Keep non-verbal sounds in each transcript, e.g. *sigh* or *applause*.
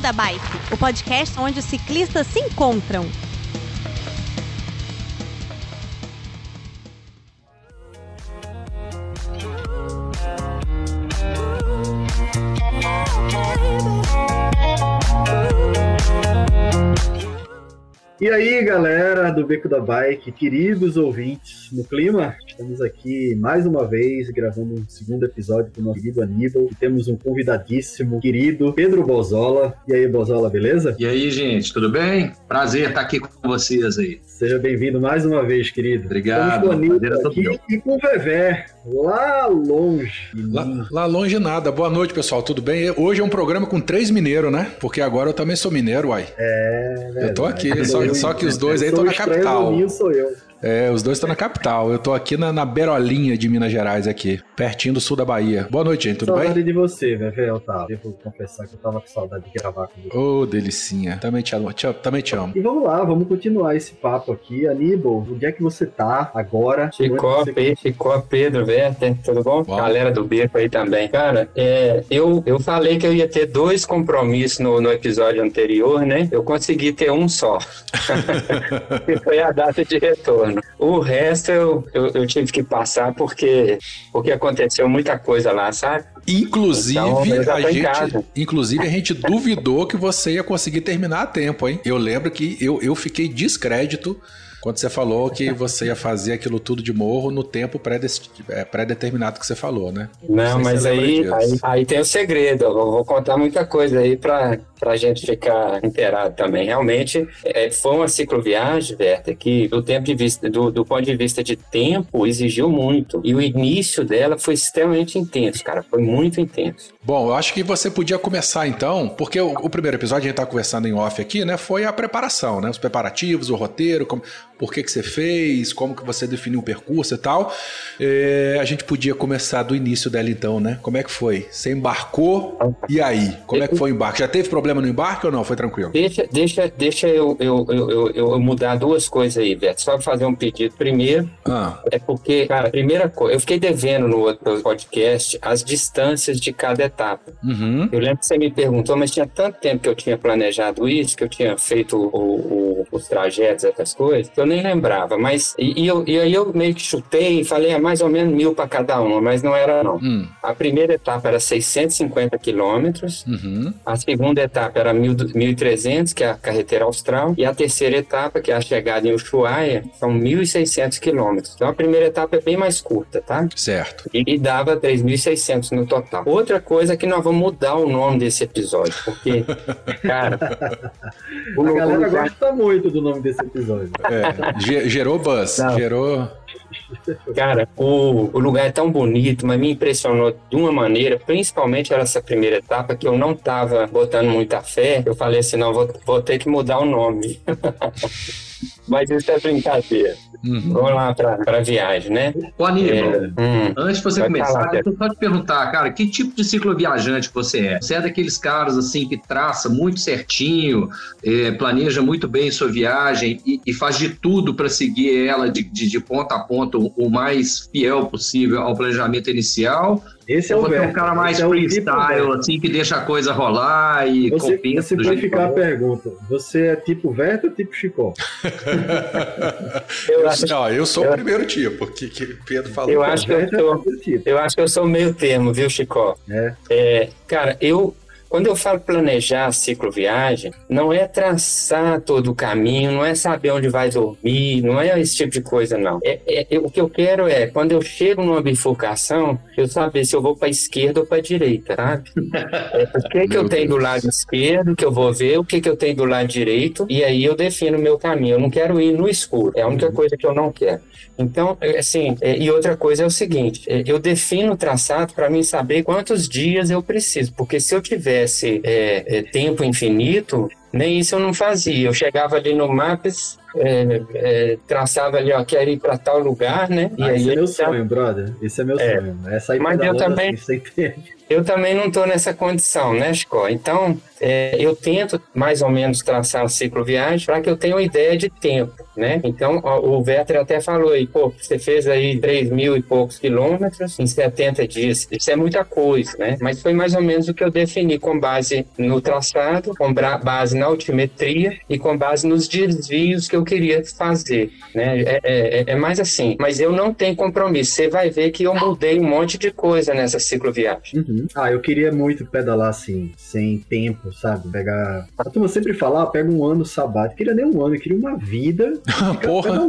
Da Bike, o podcast onde os ciclistas se encontram. E aí, galera do Beco da Bike, queridos ouvintes, no clima, estamos aqui mais uma vez gravando um segundo episódio com o nosso querido Aníbal. E temos um convidadíssimo, querido Pedro Bozola. E aí, Bozola, beleza? E aí, gente, tudo bem? Prazer estar aqui com vocês aí. Seja bem-vindo mais uma vez, querido. Obrigado. Com o Aníbal aqui e com o Vevé, lá longe. Lá, lá, longe nada. Boa noite, pessoal. Tudo bem? Hoje é um programa com três mineiros, né? Porque agora eu também sou mineiro, uai. É, verdade. Eu tô aqui, só, só que os dois aí estão na capital. O sou eu. É, os dois estão na capital. Eu tô aqui na, na Berolinha de Minas Gerais, aqui, pertinho do sul da Bahia. Boa noite, gente. Tudo saudade bem? de você, né, velho? Otávio. Devo confessar que eu tava com saudade de gravar com você. Ô, oh, delicinha. Também te amo. Te, também te amo. E vamos lá, vamos continuar esse papo aqui. Aníbal, onde é que você tá agora? Chicó, você... Pedro, Chicó, Pedro, Werther, tudo bom? Bom. Galera do Beco aí também. Cara, é, eu, eu falei que eu ia ter dois compromissos no, no episódio anterior, né? Eu consegui ter um só. *laughs* *laughs* que foi a data de retorno. O resto eu, eu, eu, tive que passar porque, porque aconteceu muita coisa lá, sabe? Inclusive, Então, a gente, inclusive, a gente duvidou que você ia conseguir terminar a tempo, hein? Eu lembro que eu, eu fiquei descrédito quando você falou que você ia fazer aquilo tudo de morro no tempo pré-determinado que você falou, né? Não, sei mas aí, aí, aí tem o segredo. Eu vou contar muita coisa aí pra, pra gente ficar inteirado também. Realmente, é, foi uma cicloviagem, Berta, que do, tempo de vista, do, do ponto de vista de tempo exigiu muito. E o início dela foi extremamente intenso, cara. Foi muito intenso. Bom, eu acho que você podia começar então, porque o, o primeiro episódio, a gente tá conversando em off aqui, né? Foi a preparação, né? Os preparativos, o roteiro, como, por que, que você fez, como que você definiu o percurso e tal. É, a gente podia começar do início dela então, né? Como é que foi? Você embarcou, e aí? Como é que foi o embarque? Já teve problema no embarque ou não? Foi tranquilo? Deixa, deixa, deixa eu, eu, eu, eu, mudar duas coisas aí, Berta. Só fazer um pedido. Primeiro, Ah, É porque, cara, primeira coisa, eu fiquei devendo no outro podcast as distâncias de cada etapa. uhum. Eu lembro que você me perguntou, mas tinha tanto tempo que eu tinha planejado isso, que eu tinha feito o- o- os trajetos, essas coisas, que eu nem lembrava. Mas, e, e eu, e aí eu meio que chutei e falei, é mais ou menos mil para cada uma, mas não era não. Hum, A primeira etapa era 650 quilômetros, uhum. a segunda etapa era 1.000 1.300, que é a carretera austral, e a terceira etapa, que é a chegada em Ushuaia, são 1.600 quilômetros. Então a primeira etapa é bem mais curta, tá? Certo. E, e dava 3.600 no total. Outra coisa é que nós vamos mudar o nome desse episódio, porque, *laughs* cara, o, A galera lugar- gosta muito do nome desse episódio. É, gerou buzz, Não. gerou. Cara, o, o lugar é tão bonito, mas me impressionou de uma maneira, principalmente essa primeira etapa, que eu não tava botando muita fé. Eu falei assim, não, vou, vou ter que mudar o nome. *laughs* mas isso é brincadeira. Uhum. Vamos lá pra, pra viagem, né? Ô, Aníbal, É, hum, antes de você começar, falar, deixa eu só te perguntar, cara, que tipo de cicloviajante você é? Você é daqueles caras, assim, que traça muito certinho, eh, planeja muito bem sua viagem e, e faz de tudo para seguir ela de, de, de ponta a ponta o, o mais fiel possível ao planejamento inicial? Esse é o é um cara mais Esse é o tipo freestyle, Verto. assim, que deixa a coisa rolar e Você, compensa você do jeito que simplificar a pergunta. Você é tipo Verto ou tipo Chicó? eu acho, Não, eu sou o eu- primeiro tipo, que, que Pedro falou. eu acho que eu Verto é tipo. eu acho que eu sou meio termo, viu, Chicó? É. É, cara, eu quando eu falo planejar a cicloviagem, não é traçar todo o caminho, não é saber onde vai dormir, não é esse tipo de coisa, não. É, é- é- o que eu quero é, quando eu chego numa bifurcação, eu saber se eu vou para esquerda ou para direita, sabe? *laughs* É, o que, que eu tenho do lado esquerdo que eu vou ver, o que, que eu tenho do lado direito, e aí eu defino o meu caminho. Eu não quero ir no escuro, é a única coisa que eu não quero. Então, é, assim, é, e outra coisa é o seguinte: eu defino o traçado para mim saber quantos dias eu preciso, porque se eu tivesse é, é, tempo infinito, Nem isso eu não fazia. Eu chegava ali no Maps, é, é, traçava ali, ó, quero ir para tal lugar, né? E ah, aí esse é meu sonho, brother. Esse é meu é. sonho. Essa aí Mas eu também, assim. Eu também não estou nessa condição, né, Chico? Então, é, eu tento mais ou menos traçar um ciclo viagem para que eu tenha uma ideia de tempo, né? Então, o Vetter até falou aí, pô, você fez aí 3 mil e poucos quilômetros em 70 dias. Isso é muita coisa, né? Mas foi mais ou menos o que eu defini com base no traçado, com base na altimetria e com base nos desvios que eu queria fazer, né? É, é, é mais assim. Mas eu não tenho compromisso. Você vai ver que eu mudei um monte de coisa nessa cicloviagem. Uhum. Ah, eu queria muito pedalar assim, sem tempo, sabe? Pegar. A turma sempre fala, ah, pega um ano sabático. Queria nem um ano, eu queria uma vida. *laughs* Porra.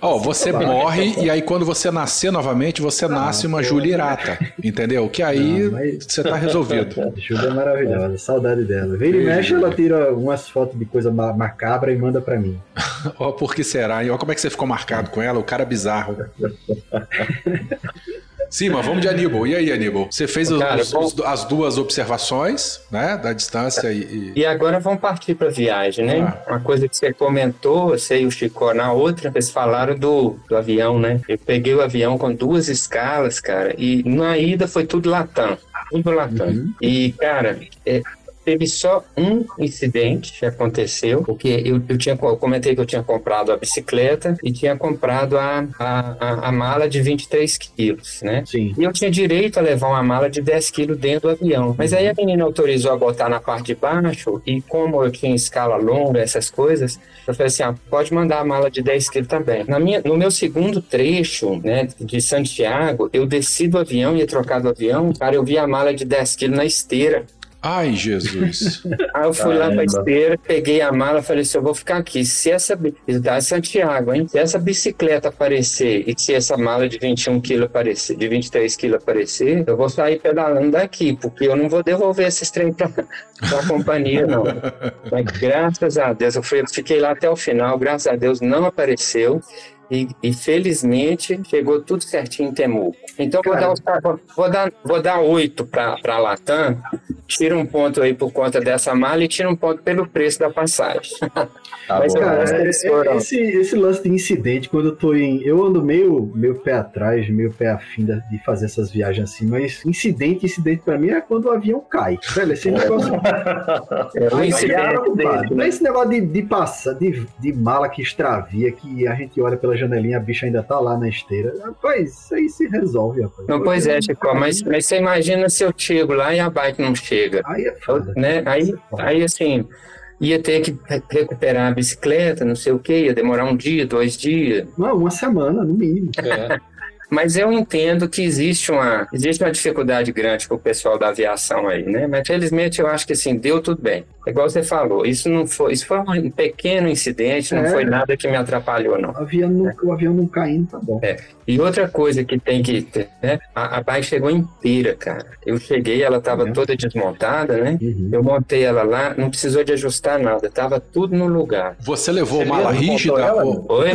Ó, oh, você sabático. morre e aí quando você nascer novamente, você ah, nasce uma Julirata, entendeu? Que aí Não, mas... você tá resolvido. *laughs* Júlia é maravilhosa, saudade dela. Vem e mexe, ela tira umas fotos de coisa macabra e manda pra mim. *laughs* Ó, oh, por que será? E ó, como é que você ficou marcado com ela? O cara é bizarro. Sim, mas vamos de Aníbal. E aí, Aníbal? Você fez Cara, os, os, as duas observações, né? Da distância e. E agora vamos partir para a viagem, né? Ah. Uma coisa que você comentou, você e o Chico na outra, vocês falaram do, do avião, né? Eu peguei o avião com duas escalas, cara, e na ida foi tudo Latam tudo Latam. Uhum. E, cara, é, teve só um incidente que aconteceu, porque eu, eu tinha eu comentei que eu tinha comprado a bicicleta e tinha comprado a, a, a, mala de 23 quilos, né? Sim. E eu tinha direito a levar uma mala de 10 quilos dentro do avião. Mas aí a menina autorizou a botar na parte de baixo e como eu tinha escala longa, essas coisas, eu falei assim, ah, pode mandar a mala de 10 quilos também. Na minha, no meu segundo trecho, né, de Santiago, eu desci do avião, ia trocar do avião, cara, eu vi a mala de 10 quilos na esteira. Ai, Jesus. Aí eu fui Caramba. lá pra esteira, peguei a mala, falei assim, eu vou ficar aqui. Se essa, da Santiago, hein? Se essa bicicleta aparecer e se essa mala de 21 quilos aparecer, de 23 quilos aparecer, eu vou sair pedalando daqui, porque eu não vou devolver esses trem pra, *laughs* pra companhia, não. Mas graças a Deus, eu fui, fiquei lá até o final, graças a Deus não apareceu. E, e, felizmente chegou tudo certinho em Temuco. Então vou dar, vou dar, vou dar oito para a Latam, tira um ponto aí por conta dessa mala e tira um ponto pelo preço da passagem. *laughs* Tá Mas, cara, é, é, esse, esse lance de incidente, quando eu tô em. Eu ando meio, meio pé atrás, meio pé afim de fazer essas viagens assim, mas incidente, incidente para mim é quando o avião cai. Velho, esse negócio. *laughs* é, o incidente, não é esse negócio de, de passar, de, de mala que extravia, que a gente olha pela janelinha, a bicha ainda tá lá na esteira. Rapaz, isso aí se resolve, rapaz. Não, pois é, Chico, mas, mas você imagina se eu chego lá e a bike não chega. Aí é foda. Né? Aí, é aí assim ia ter que recuperar a bicicleta, não sei o que, ia demorar um dia, dois dias. Não, uma semana, no mínimo. É. Mas eu entendo que existe uma, existe uma dificuldade grande com o pessoal da aviação aí, né? Mas felizmente eu acho que assim, deu tudo bem. É igual você falou, isso não foi, isso foi um pequeno incidente, não é. foi nada que me atrapalhou, não. O avião não, é. o avião não caindo, tá bom. É. E outra coisa que tem que ter, né? A, a bike chegou inteira, cara. Eu cheguei, ela estava uhum. toda desmontada, né? Uhum. Eu montei ela lá, não precisou de ajustar nada, tava tudo no lugar. Você levou você mala rígida? Ela? Oi?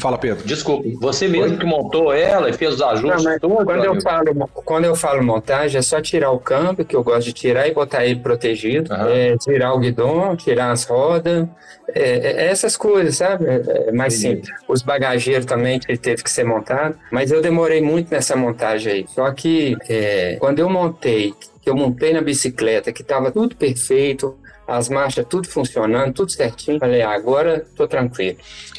Fala, Pedro. Desculpe, você mesmo Oi? que montou ela e fez os ajustes não, todos? Quando eu, falo, quando eu falo montagem, é só tirar o câmbio, que eu gosto de tirar, e botar ele protegido. Uhum. É, tirar o guidão, tirar as rodas, é, é, essas coisas, sabe? É, é mais simples. Os bagageiros também que teve que ser montado mas eu demorei muito nessa montagem aí. Só que é, quando eu montei, que eu montei na bicicleta, que estava tudo perfeito, as marchas tudo funcionando, tudo certinho. Falei, ah, agora tô tranquilo.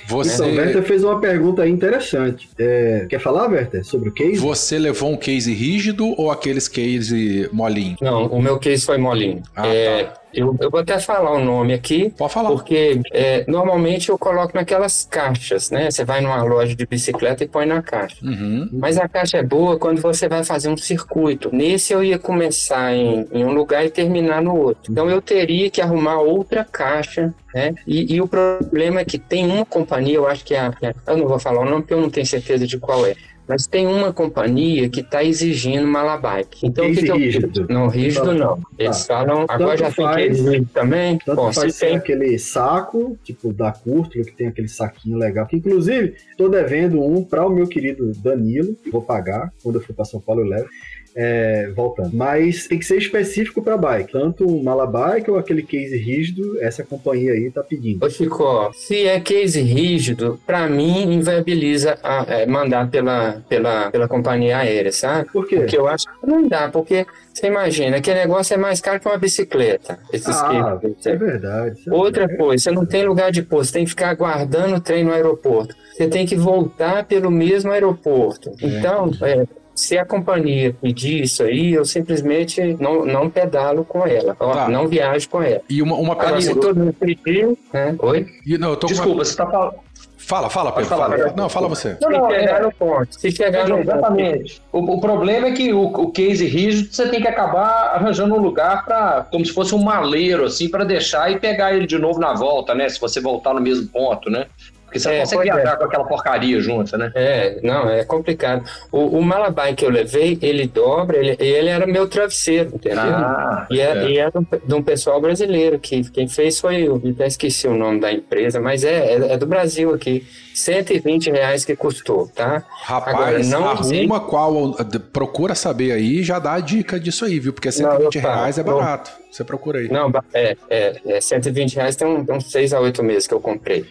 Você... Então, o Werther fez uma pergunta aí interessante. É, quer falar, Werther, sobre o case? Você levou um case rígido ou aqueles case molinho? Não, o meu case foi molinho. Ah, é, tá. Eu, eu vou até falar o nome aqui. Pode falar. Porque é, normalmente eu coloco naquelas caixas, né? Você vai numa loja de bicicleta e põe na caixa. Uhum. Mas a caixa é boa quando você vai fazer um circuito. Nesse eu ia começar em, em um lugar e terminar no outro. Então eu teria que arrumar outra caixa né? E, e, o problema é que tem uma companhia, eu acho que é a, é, eu não vou falar o nome porque eu não tenho certeza de qual é, mas tem uma companhia que está exigindo malabike. Então, o que, que eu... rígido. Não, rígido não. Eles tá. falam, agora já faz, tem rígido também. Tanto Bom, faz se tem aquele saco, tipo da Curto, que tem aquele saquinho legal, que inclusive estou devendo um para o meu querido Danilo, que vou pagar, quando eu for para São Paulo eu levo. É, voltando. Mas tem que ser específico para bike. Tanto o Malabike ou aquele case rígido, essa companhia aí tá pedindo. Ô Chico, se é case rígido, para mim inviabiliza a, é, mandar pela, pela, pela companhia aérea, sabe? Por quê? Porque eu acho que não dá, porque você imagina, aquele negócio é mais caro que uma bicicleta. Esses ah, cases. é verdade. é Outra verdade. coisa, você não tem lugar de você tem que ficar aguardando o trem no aeroporto. Você tem que voltar pelo mesmo aeroporto. Então, é, se a companhia pedir isso aí, eu simplesmente não, não pedalo com ela, ó, Tá. não viajo com ela. E uma, uma Agora, se todo mundo pediu, né? Oi? E, não, eu tô com uma- Desculpa, você está falando. Fala, fala, Pedro. Fala. Não, fala você. Não, não, se chegar é- no ponto. Se chegar no ponto. Exatamente. O, o problema é que o, o case rígido você tem que acabar arranjando um lugar para, como se fosse um maleiro, assim, para deixar e pegar ele de novo na volta, né? Se você voltar no mesmo ponto, né? Porque você É, não consegue pois é. viajar com aquela porcaria junto, né? É, não, é complicado. O, o Malabai que eu levei, ele dobra, ele, ele era meu travesseiro, entendeu? Ah, E é, é. e é de um, de um pessoal brasileiro, que quem fez foi eu, até esqueci o nome da empresa, mas é, é, é do Brasil aqui. 120 reais que custou, tá? Rapaz, Agora, não arruma qual. Procura saber aí e já dá a dica disso aí, viu? Porque 120 eu falo, reais é não. barato. Você procura aí. Não, é, é, é 120 reais tem um- tem uns 6 a 8 meses que eu comprei.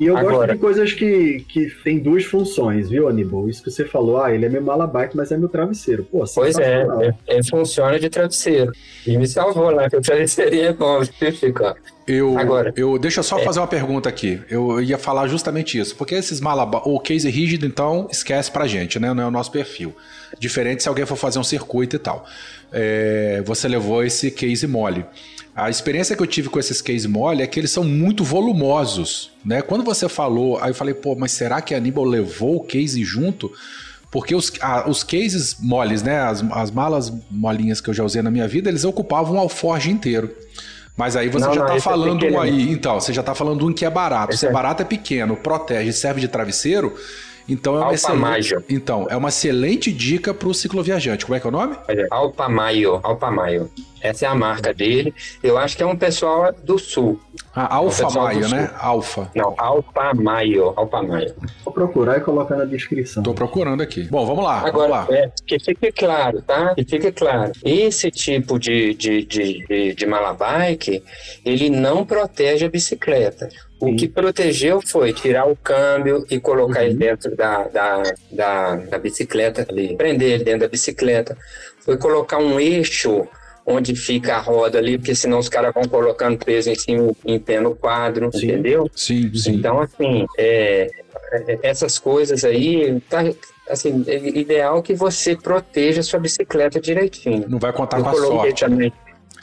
E eu gosto Agora- de coisas que, que tem duas funções, viu, Aníbal? Isso que você falou, ah, ele é meu malabike, mas é meu travesseiro. Pô, Pois é, é, é, funciona de travesseiro. E me salvou lá, que o travesseirinho é bom, Chico? Eu, Agora. eu deixa eu só É. fazer uma pergunta aqui. Eu ia falar justamente isso. Porque esses malabar. O case rígido, então, esquece pra gente, né? Não é o nosso perfil. Diferente se alguém for fazer um circuito e tal. É, você levou esse case mole. A experiência que eu tive com esses case mole é que eles são muito volumosos, né? Quando você falou, aí eu falei, pô, mas será que a Aníbal levou o case junto? Porque os, ah, os cases moles, né? As, as malas molinhas que eu já usei na minha vida, eles ocupavam um alforge inteiro. Mas aí você Não, já não, tá é falando um pequeno. aí. Então, você já tá falando um que é barato. Esse Se é é- barato é pequeno, protege, serve de travesseiro. Então é uma excelente, então, é uma excelente dica pro cicloviajante. Como é que é o nome? Alpamayo, Alpamayo. Essa é a marca dele. Eu acho que é um pessoal do sul. Ah, Alfa pessoal do Maio, né? Alfa. Não, Alpamayo, Alpamayo. Vou procurar e colocar na descrição. Tô procurando aqui. Bom, vamos lá. Agora, vamos lá. é, que fique claro, tá? Que fique claro. Esse tipo de, de, de, de, de malabike, ele não protege a bicicleta. O que protegeu foi tirar o câmbio e colocar Uhum. ele dentro da, da, da, da bicicleta, ali, prender ele dentro da bicicleta. Foi colocar um eixo onde fica a roda ali, porque senão os caras vão colocando peso em cima, em pé no quadro, Sim. entendeu? Sim, sim. Então, assim, é, é, essas coisas aí, tá, assim, é ideal que você proteja a sua bicicleta direitinho. Não vai contar Eu com a sorte. também.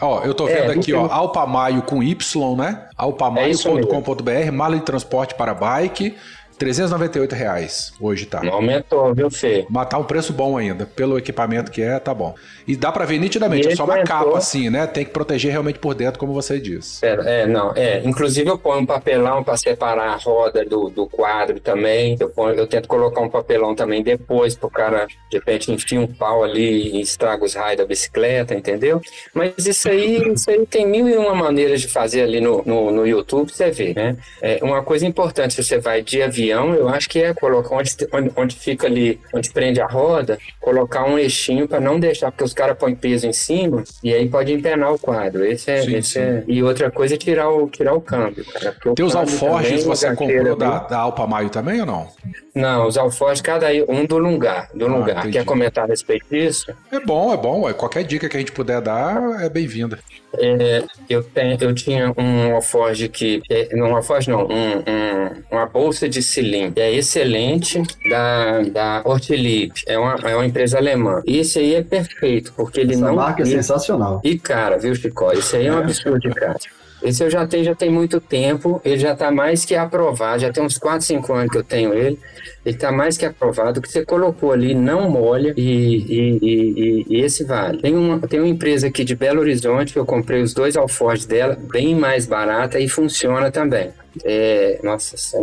Ó, eu tô É, vendo aqui, ó, Alpamaio com Y, né? É Alpamaio.com.br, mala de transporte para bike, 398 reais. Hoje tá. Não aumentou, viu, Fê? Mas tá um preço bom ainda. Pelo equipamento que é, tá bom. E dá pra ver nitidamente, é só uma capa assim, né? Tem que proteger realmente por dentro, como você disse. Pera, É, não, é. Inclusive eu ponho um papelão para separar a roda do, do quadro também. Eu, ponho, eu tento colocar um papelão também depois pro cara, de repente, enfia um pau ali e estraga os raios da bicicleta, entendeu? Mas isso aí, isso aí tem mil e uma maneiras de fazer ali no, no, no YouTube, você vê, né? É, uma coisa importante, se você vai de avião, eu acho que é colocar onde, onde, onde fica ali, onde prende a roda, colocar um eixinho para não deixar, porque os caras põem peso em cima e aí pode empenar o quadro. Esse é, Sim, esse sim. é- E outra coisa é tirar o, tirar o câmbio, cara. Teus alforjes você a comprou da, da Alpamaio também ou não? Não, os alforjes, cada um do lugar. Do Ah, lugar. entendi. Quer comentar a respeito disso? É bom, é bom. ué. Qualquer dica que a gente puder dar é bem-vinda. É, eu, tenho, eu tinha um alforge que. É, não, um alforge não, um, um- uma bolsa de cilindro. É excelente da, da Ortilip. É uma, é uma empresa alemã. E esse aí é perfeito, porque ele Essa não. marca é sensacional. E cara, viu, Chicó? Isso aí é um absurdo de cara. Esse eu já tenho, já tem muito tempo, ele já está mais que aprovado, já tem uns 4, 5 anos que eu tenho ele, ele está mais que aprovado, o que você colocou ali não molha e, e, e- e- e esse vale. Tem uma, tem uma empresa aqui de Belo Horizonte que eu comprei os dois alforjes dela, bem mais barata e funciona também. É, nossa, é,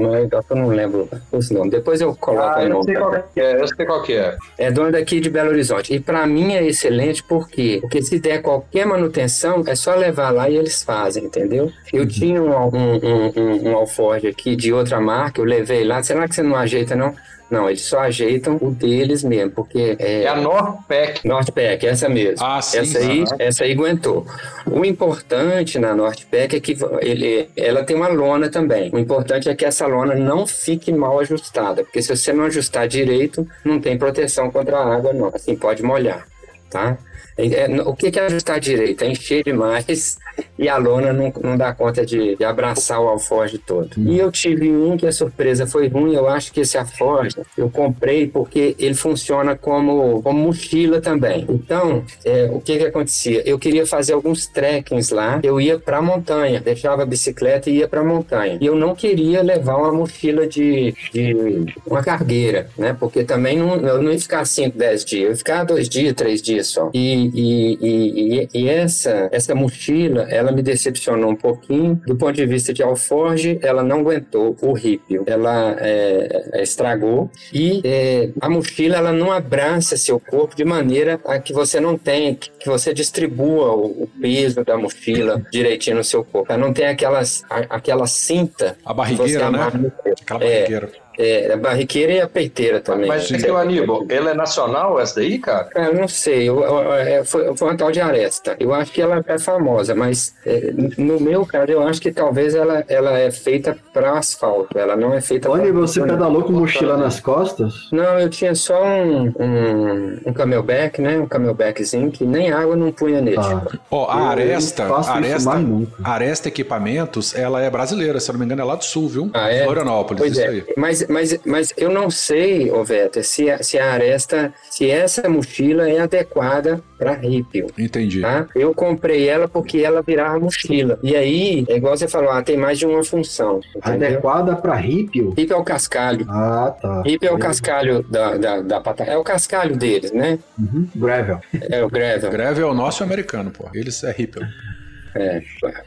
eu não lembro os nomes. Depois eu coloco Ah, o eu sei qual que é, eu sei qual que é. É dono daqui de Belo Horizonte. E para mim é excelente por quê? Porque se der qualquer manutenção, é só levar lá e eles fazem, entendeu? Eu tinha um, um, um, um, um alforje aqui de outra marca, eu levei lá. Será que você não ajeita, não? Não, eles só ajeitam o deles mesmo, porque É é, a Northpack. Northpack, essa mesmo. Ah, sim. Essa aí, essa aí aguentou. O importante na Northpack é que ele, ela tem uma lona também. O importante é que essa lona não fique mal ajustada, porque se você não ajustar direito, não tem proteção contra a água, não. Assim, pode molhar, tá? É, é, o que é ajustar direito? É encher demais e a lona não, não dá conta de, de abraçar o alforge todo. E eu tive um que a surpresa foi ruim, eu acho que esse alforge eu comprei porque ele funciona como, como mochila também. Então, é, o que que acontecia? Eu queria fazer alguns trekkings lá, eu ia para a montanha, deixava a bicicleta e ia para a montanha. E eu não queria levar uma mochila de, de uma cargueira, né? Porque também não, eu não ia ficar 5, 10 dias, eu ia ficar dois dias, três dias só. E, e, e, e- e essa, essa mochila, ela me decepcionou um pouquinho. Do ponto de vista de alforge, ela não aguentou o rípio. Ela é, é, estragou. E é, a mochila, ela não abraça seu corpo de maneira a que você não tem, que você distribua o, o peso da mochila direitinho no seu corpo. Ela não tem aquelas, a- aquela cinta A barrigueira, né? Aquela barrigueira. É, a barriqueira e a peiteira também. Mas aqui, o Aníbal, ela é nacional essa daí, cara? Cara, eu não sei, eu, eu- é, foi, foi uma tal de Aresta. Eu acho que ela é famosa, mas é, no meu caso, eu acho que talvez ela, ela é feita para asfalto, ela não é feita Olha, pra- você pedalou com mochila nas costas? Não, eu tinha só um, um, um camelback, né? Um camelbackzinho que nem água não punha nele. Ah, Ó, a eu Aresta, Aresta. Aresta Equipamentos, ela é brasileira, se eu não me engano, é lá do sul, viu? Ah, é? Florianópolis, Pois isso é, aí. mas, mas, mas eu não sei, ô Vetter, se, a- se a Aresta, se essa mochila é adequada para rípio. Entendi. Tá? Eu comprei ela porque ela virava mochila. E aí, é igual você falou, ah, tem mais de uma função. Entendeu? Adequada pra rípio? Hip é o cascalho. Ah, tá. Hip é o cascalho da, da, da patata. É o cascalho deles, né? Uhum. Gravel. É o gravel. Greve é o nosso americano, pô. Eles é hippie. É.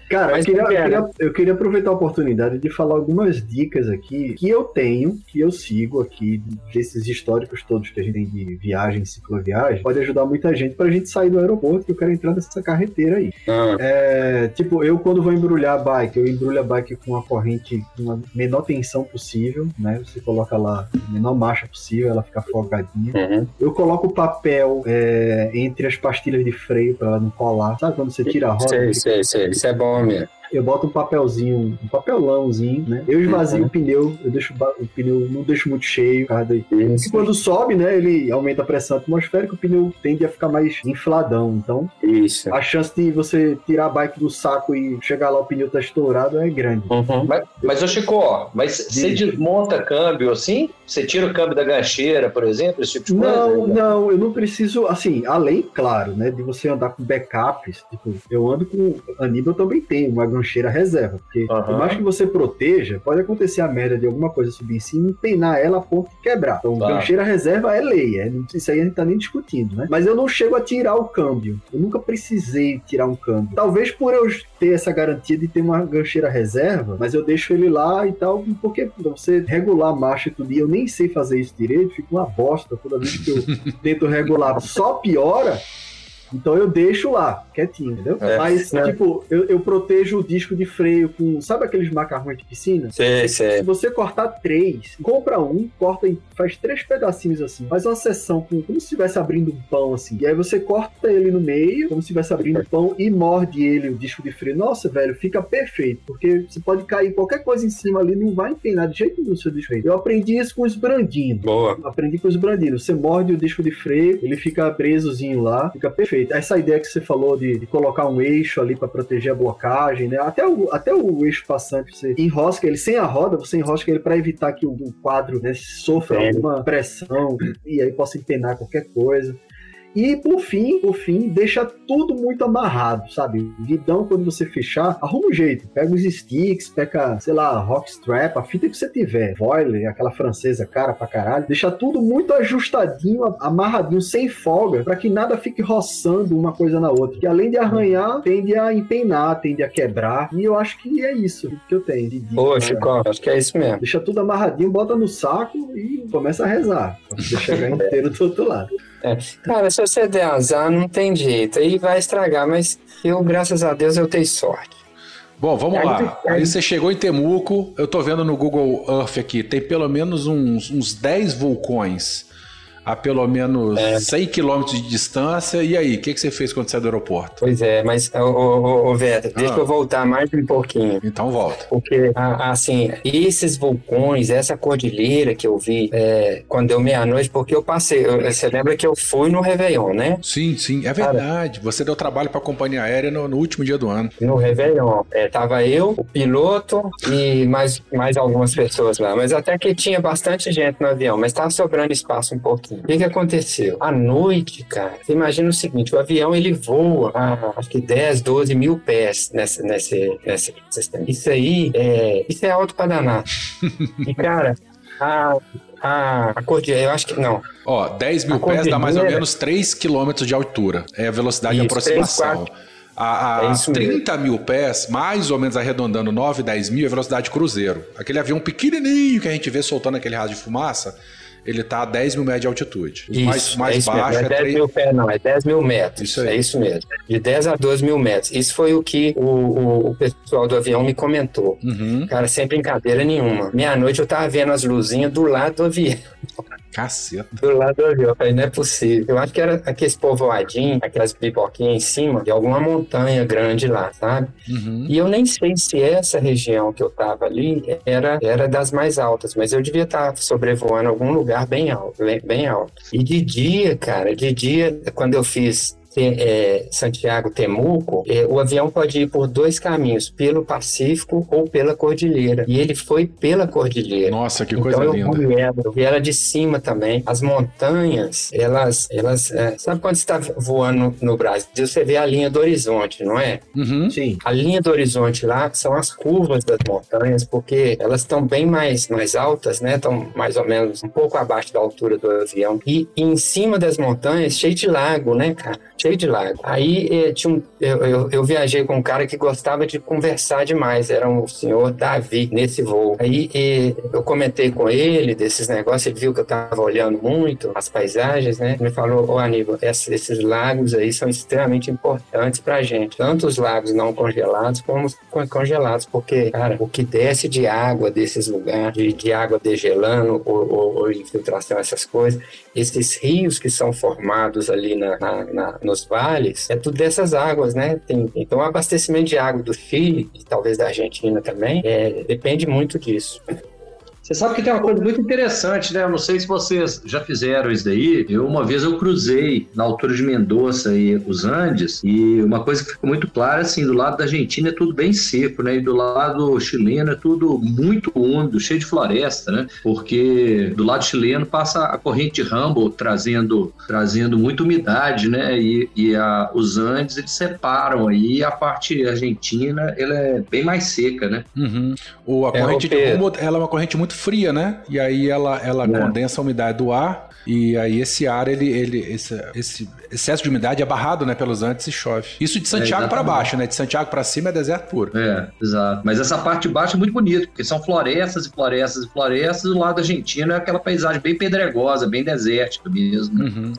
Cara, eu queria, eu, queria, eu queria aproveitar a oportunidade de falar algumas dicas aqui que eu tenho, que eu sigo aqui, desses históricos todos que a gente tem de viagem, cicloviagem, pode ajudar muita gente pra gente sair do aeroporto que eu quero entrar nessa carreteira aí. Ah, É, tipo, eu quando vou embrulhar a bike, eu embrulho a bike com uma corrente com a menor tensão possível, né? Você coloca lá a menor marcha possível, ela fica folgadinha. uhum. Eu coloco papel é, entre as pastilhas de freio pra ela não colar. Sabe quando você tira a roda? Sei, sei. Isso é bom mesmo. Eu boto um papelzinho, um papelãozinho, né? Eu esvazio Uhum. o pneu, eu deixo o pneu, não deixo muito cheio, daí. E quando sobe, né, ele aumenta a pressão atmosférica, o pneu tende a ficar mais infladão. Então, isso. a chance de você tirar a bike do saco e chegar lá o pneu tá estourado é grande. Uhum. Mas, mas ô Chico, ó, mas você desmonta câmbio assim? Você tira o câmbio da gancheira, por exemplo, esse tipo de Não, coisa? não, eu não preciso, assim, além, claro, né, de você andar com backups, tipo, eu ando com, Aníbal também tem uma gancheira reserva, porque Aham. por mais que você proteja, pode acontecer a merda de alguma coisa subir em cima e empenar ela a ponto de quebrar. Então, Tá. gancheira reserva é lei, é, isso aí a gente tá nem discutindo, né? Mas eu não chego a tirar o câmbio, eu nunca precisei tirar um câmbio. Talvez por eu ter essa garantia de ter uma gancheira reserva, mas eu deixo ele lá e tal, porque você regular a marcha e tudo, e eu nem sei fazer isso direito, fica uma bosta toda vez que eu *laughs* tento regular, só piora. Então eu deixo lá, quietinho, entendeu? É, Mas, né? tipo, eu, eu protejo o disco de freio com. Sabe aqueles macarrões de piscina? Sei, Se sei. você cortar três, compra um, corta em, faz três pedacinhos assim, faz uma seção com, como se estivesse abrindo um pão assim. E aí você corta ele no meio, como se estivesse abrindo um pão e morde ele, o disco de freio. Nossa, velho, fica perfeito, porque você pode cair qualquer coisa em cima ali, não vai empenar de jeito nenhum o seu disco de freio. Eu aprendi isso com os brandinos. Boa. Aprendi com os brandinos. Você morde o disco de freio, ele fica presozinho lá, fica perfeito. Essa ideia que você falou de, de colocar um eixo ali para proteger a blocagem, né? Até o, até o eixo passante, você enrosca ele sem a roda, você enrosca ele para evitar que o, o quadro né, sofra Sim. alguma pressão e aí possa empenar qualquer coisa. E por fim, por fim, deixa tudo muito amarrado, sabe? O guidão, quando você fechar, arruma um jeito. Pega os sticks, pega, sei lá, rock strap, a fita que você tiver. Voiler, aquela francesa cara pra caralho. Deixa tudo muito ajustadinho, amarradinho, sem folga, pra que nada fique roçando uma coisa na outra. Que além de arranhar, tende a empenar, tende a quebrar. E eu acho que é isso que eu tenho de dica, né? Chico. Acho que é isso mesmo. Deixa tudo amarradinho, bota no saco e começa a rezar. Pra você chegar *laughs* inteiro do outro lado. Cara, se você der azar, não tem jeito. Aí vai estragar, mas eu, graças a Deus, eu tenho sorte. Bom, vamos lá. Aí você chegou em Temuco, eu tô vendo no Google Earth aqui, tem pelo menos uns, uns 10 vulcões a pelo menos é. 100 quilômetros de distância. E aí, o que, que você fez quando saiu do aeroporto? Pois é, mas, ô, ô, ô Veta, deixa ah. eu voltar mais um pouquinho. Então volta. Porque, assim, esses vulcões, essa cordilheira que eu vi é, quando deu meia-noite, porque eu passei, eu, você lembra que eu fui no Réveillon, né? Sim, sim, é verdade. Cara, você deu trabalho para a companhia aérea no, no, último dia do ano. No Réveillon. É, tava eu, o piloto e mais, mais algumas pessoas lá. Mas até que tinha bastante gente no avião, mas tava sobrando espaço um pouquinho. O que, que aconteceu? À noite, cara, você imagina o seguinte: o avião ele voa a acho que 10, 12 mil pés nessa, nesse, nesse sistema. Isso aí é, isso é alto para danar. e, cara, a, a, a cordilheira, eu acho que não. Ó, 10 mil pés dá mais ou menos 3 quilômetros de altura. É a velocidade Isso, de aproximação. 3, 4, a, a é 30 mesmo. mil pés, mais ou menos arredondando 9, 10 mil, é velocidade cruzeiro. Aquele avião pequenininho que a gente vê soltando aquele raso de fumaça, ele está a 10 mil metros de altitude. Isso, mais mais é baixo é, 10 3... mil pés, não, é 10 mil metros. Isso é isso mesmo. De 10 a 12 mil metros. Isso foi o que o, o, o pessoal do avião me comentou. Uhum. Cara, sem brincadeira nenhuma. Meia-noite eu tava vendo as luzinhas do lado do avião. Caceta. Do lado do avião. Eu falei, não é possível. Eu acho que era aqueles povoadinhos, aquelas pipoquinhas em cima de alguma montanha grande lá, sabe? Uhum. E eu nem sei se essa região que eu tava ali era, era das mais altas, mas eu devia estar tá sobrevoando algum lugar bem alto, bem, bem alto. E de dia, cara, de dia, quando eu fiz é, Santiago Temuco, é, o avião pode ir por dois caminhos, pelo Pacífico ou pela Cordilheira. E ele foi pela Cordilheira. Nossa, que coisa então, linda. Eu vi, ela, eu vi ela de cima também. As montanhas, elas, elas é, sabe quando você está voando no, no, Brasil, você vê a linha do horizonte, não é? Uhum. Sim. A linha do horizonte lá são as curvas das montanhas, porque elas estão bem mais, mais altas, né? Estão mais ou menos um pouco abaixo da altura do avião. E, e em cima das montanhas, cheio de lago, né, cara? Cheio de lago. Aí eh, tinha um, eu, eu, eu, viajei com um cara que gostava de conversar demais, era o senhor Davi, nesse voo. Aí eh, eu comentei com ele desses negócios, ele viu que eu estava olhando muito as paisagens, né? Me falou, ô oh, Aníbal, esses lagos aí são extremamente importantes pra gente. Tanto os lagos não congelados como os congelados, porque, cara, o que desce de água desses lugares, de, de água degelando ou, ou, ou infiltração, essas coisas, esses rios que são formados ali na, na, na nos vales, é tudo dessas águas, né? Tem, então, o abastecimento de água do Chile e talvez da Argentina também é, depende muito disso. Você sabe que tem uma coisa muito interessante, né? Eu não sei se vocês já fizeram isso daí. Eu, uma vez, eu cruzei na altura de Mendoza e os Andes, e uma coisa que ficou muito clara, assim, do lado da Argentina é tudo bem seco, né? E do lado chileno é tudo muito úmido, cheio de floresta, né? Porque do lado chileno passa a corrente Humboldt trazendo, trazendo muita umidade, né? E, e a, os Andes, eles separam aí, a parte argentina, ela é bem mais seca, né? Uhum. O, a é, corrente de Humboldt, ela é uma corrente muito fria, né? E aí ela, ela é. condensa a umidade do ar e aí esse ar, ele, ele esse, esse excesso de umidade é barrado, né, pelos antes e chove. Isso de Santiago é, para baixo, né? De Santiago para cima é deserto puro. É, exato. Mas essa parte de baixo é muito bonita, porque são florestas e florestas e florestas. Do lado argentino é aquela paisagem bem pedregosa, bem desértica mesmo. Uhum.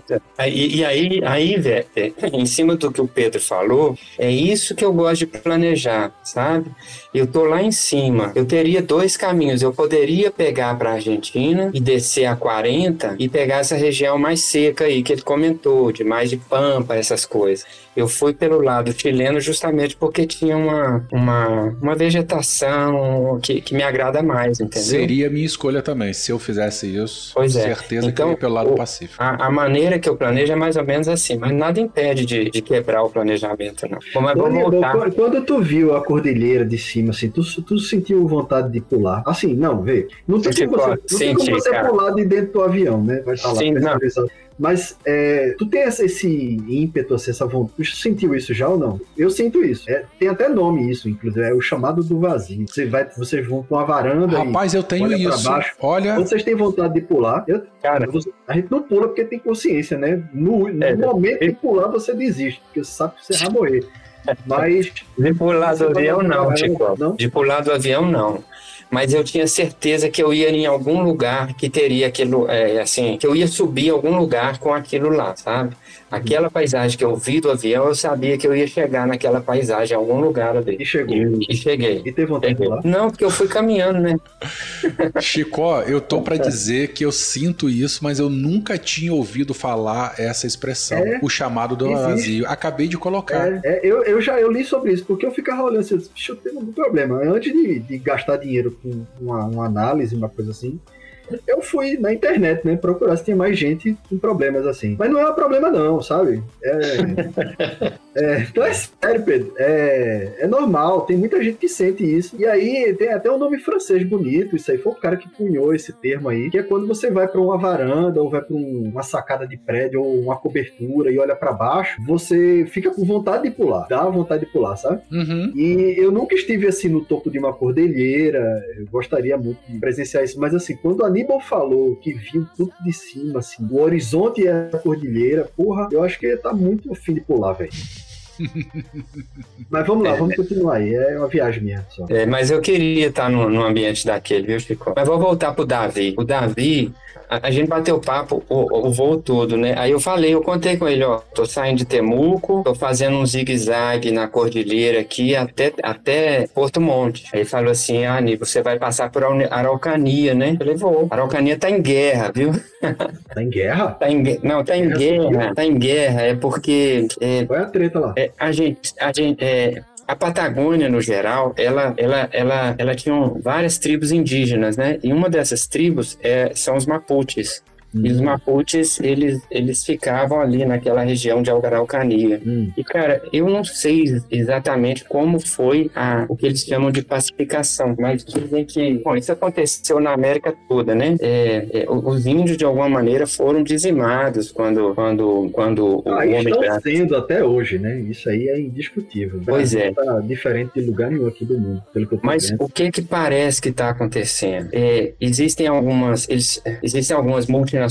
E, e, aí, aí, velho, em cima do que o Pedro falou, é isso que eu gosto de planejar, sabe? Eu tô lá em cima, eu teria dois caminhos. Eu poderia pegar para Argentina e descer a 40 e pegar essa região mais seca aí que ele comentou, de mais de pampa, essas coisas. Eu fui pelo lado chileno justamente porque tinha uma, uma, uma vegetação que, que me agrada mais, entendeu? Seria minha escolha também. Se eu fizesse isso, pois é. certeza então, que eu ia pelo lado o, Pacífico. A, a, maneira que eu planejo é mais ou menos assim, mas nada impede de, de quebrar o planejamento, não. Mas vamos voltar. Quando tu viu a cordilheira de cima, assim, tu, tu sentiu vontade de pular? Assim, não, vê. Não tem como você, não tem como você pular de dentro do avião, né? Vai estar lá. Sim, não. Mas é, tu tem esse, esse ímpeto, assim, essa vontade. Tu sentiu isso já ou não? Eu sinto isso. É, tem até nome isso, inclusive. É o chamado do vazio. Você vai, vocês vão pra uma varanda. Rapaz, eu tenho olha isso. Baixo. Olha. Vocês têm vontade de pular. Eu, Cara, a gente não pula porque tem consciência, né? No, no é, momento de pular, você desiste, porque você sabe que você vai morrer. *laughs* Mas. De pular do avião, não, Chico. Não? De pular do avião, não. Mas eu tinha certeza que eu ia em algum lugar que teria aquilo, é, assim, que eu ia subir algum lugar com aquilo lá, sabe? Aquela paisagem que eu vi do avião, eu sabia que eu ia chegar naquela paisagem em algum lugar ali. E chegou. E, e cheguei. E teve vontade de Cheguei. lá? Não, porque eu fui caminhando, né? *laughs* Chico, eu tô pra dizer que eu sinto isso, mas eu nunca tinha ouvido falar essa expressão, É, o chamado do existe. vazio. Acabei de colocar. É, é, eu, eu já eu li sobre isso, porque eu ficava olhando assim, eu disse, "Bicho, eu tenho um problema. Antes de, de gastar dinheiro com uma, uma análise, uma coisa assim, eu fui na internet, né, procurar se tinha mais gente com problemas assim. Mas não é um problema não, sabe? É, *laughs* é, então é sério, Pedro. É, é normal, tem muita gente que sente isso. E aí tem até um nome francês bonito, isso aí foi o cara que cunhou esse termo aí, que é quando você vai pra uma varanda ou vai pra um- uma sacada de prédio ou uma cobertura e olha pra baixo, você fica com vontade de pular, dá vontade de pular, sabe? Uhum. E eu nunca estive assim no topo de uma cordilheira, eu gostaria muito de presenciar isso, mas assim, quando o Aníbal falou que viu tudo de cima, assim, o horizonte é a cordilheira, porra, eu acho que ele tá muito afim de pular, velho. *laughs* mas vamos lá, vamos continuar aí, é uma viagem minha só. É, mas eu queria estar no, no ambiente daquele, viu, Chico? Mas vou voltar pro Davi. O Davi, a, a gente bateu papo o, o voo todo, né? Aí eu falei, eu contei com ele, ó, tô saindo de Temuco, tô fazendo um zigue-zague na cordilheira aqui até, até Porto Monte. Aí ele falou assim, ah, Aníbal, você vai passar por Araucania, né? Eu falei, vou. Araucania tá em guerra, viu? Tá em guerra? Tá em, não, tá em Guerra guerra, tá em guerra, é porque é, Qual é a treta lá? é, a gente, a gente, é, a Patagônia no geral, ela, ela, ela, ela tinha várias tribos indígenas, né? E uma dessas tribos é, são os Mapuches. E os Mapuches, eles, eles ficavam ali naquela região de Araucania. Hum. E, cara, eu não sei exatamente como foi a, o que eles chamam de pacificação, mas dizem que, bom, isso aconteceu na América toda, né? É, é, o- os índios, de alguma maneira, foram dizimados quando, quando, quando o Ah, homem estão sendo até hoje, né? Isso aí é indiscutível. Pois é. Tá diferente de lugar nenhum aqui do mundo, pelo que eu tô Mas vendo. o que que parece que está acontecendo? É, existem algumas, eles, existem algumas multinacionais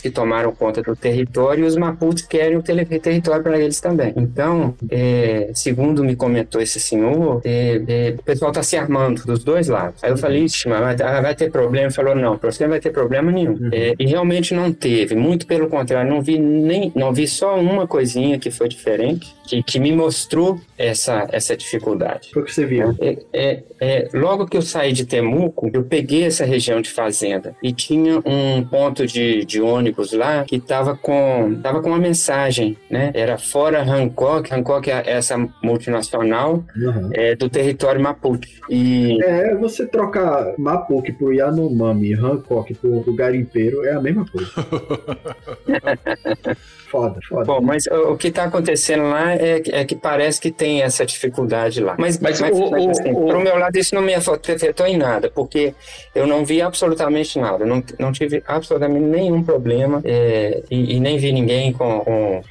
que tomaram conta do território e os Mapuches querem o território para eles também. Então, é, segundo me comentou esse senhor, é, é, o pessoal está se armando dos dois lados. Aí eu falei, Ixi, mas vai, ah, ter problema? Ele falou, não, para você não vai ter problema nenhum. Uhum. É, e realmente não teve, muito pelo contrário, não vi nem, não vi só uma coisinha que foi diferente, que, que me mostrou essa, essa dificuldade. Foi o que você viu. É, é, é, logo que eu saí de Temuco, eu peguei essa região de fazenda e tinha um ponto de, de ônibus lá que estava com, tava com uma mensagem, né? Era fora Hancock, Hancock é essa multinacional Uhum. é, do território Mapuche. E É, você trocar Mapuque por Yanomami, Hancock por, por Garimpeiro é a mesma coisa. *laughs* foda, foda. Bom, mas o, o que está acontecendo lá é, que- é que parece que tem essa dificuldade lá. Mas, Mas mas, o- mas, assim, o- pro meu lado, isso não me afetou em nada, porque eu não vi absolutamente nada. Não, não tive absolutamente nenhum problema é, e, e nem vi ninguém com, com-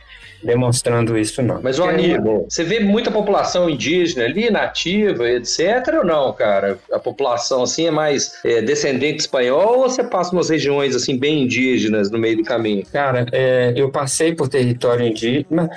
demonstrando isso, não. Mas, o Aníbal, você vê muita população indígena ali, nativa, etc. ou não, cara? A população, assim, é mais é, descendente espanhol ou você passa umas regiões, assim, bem indígenas no meio do caminho? Cara, é, eu passei por território indígena.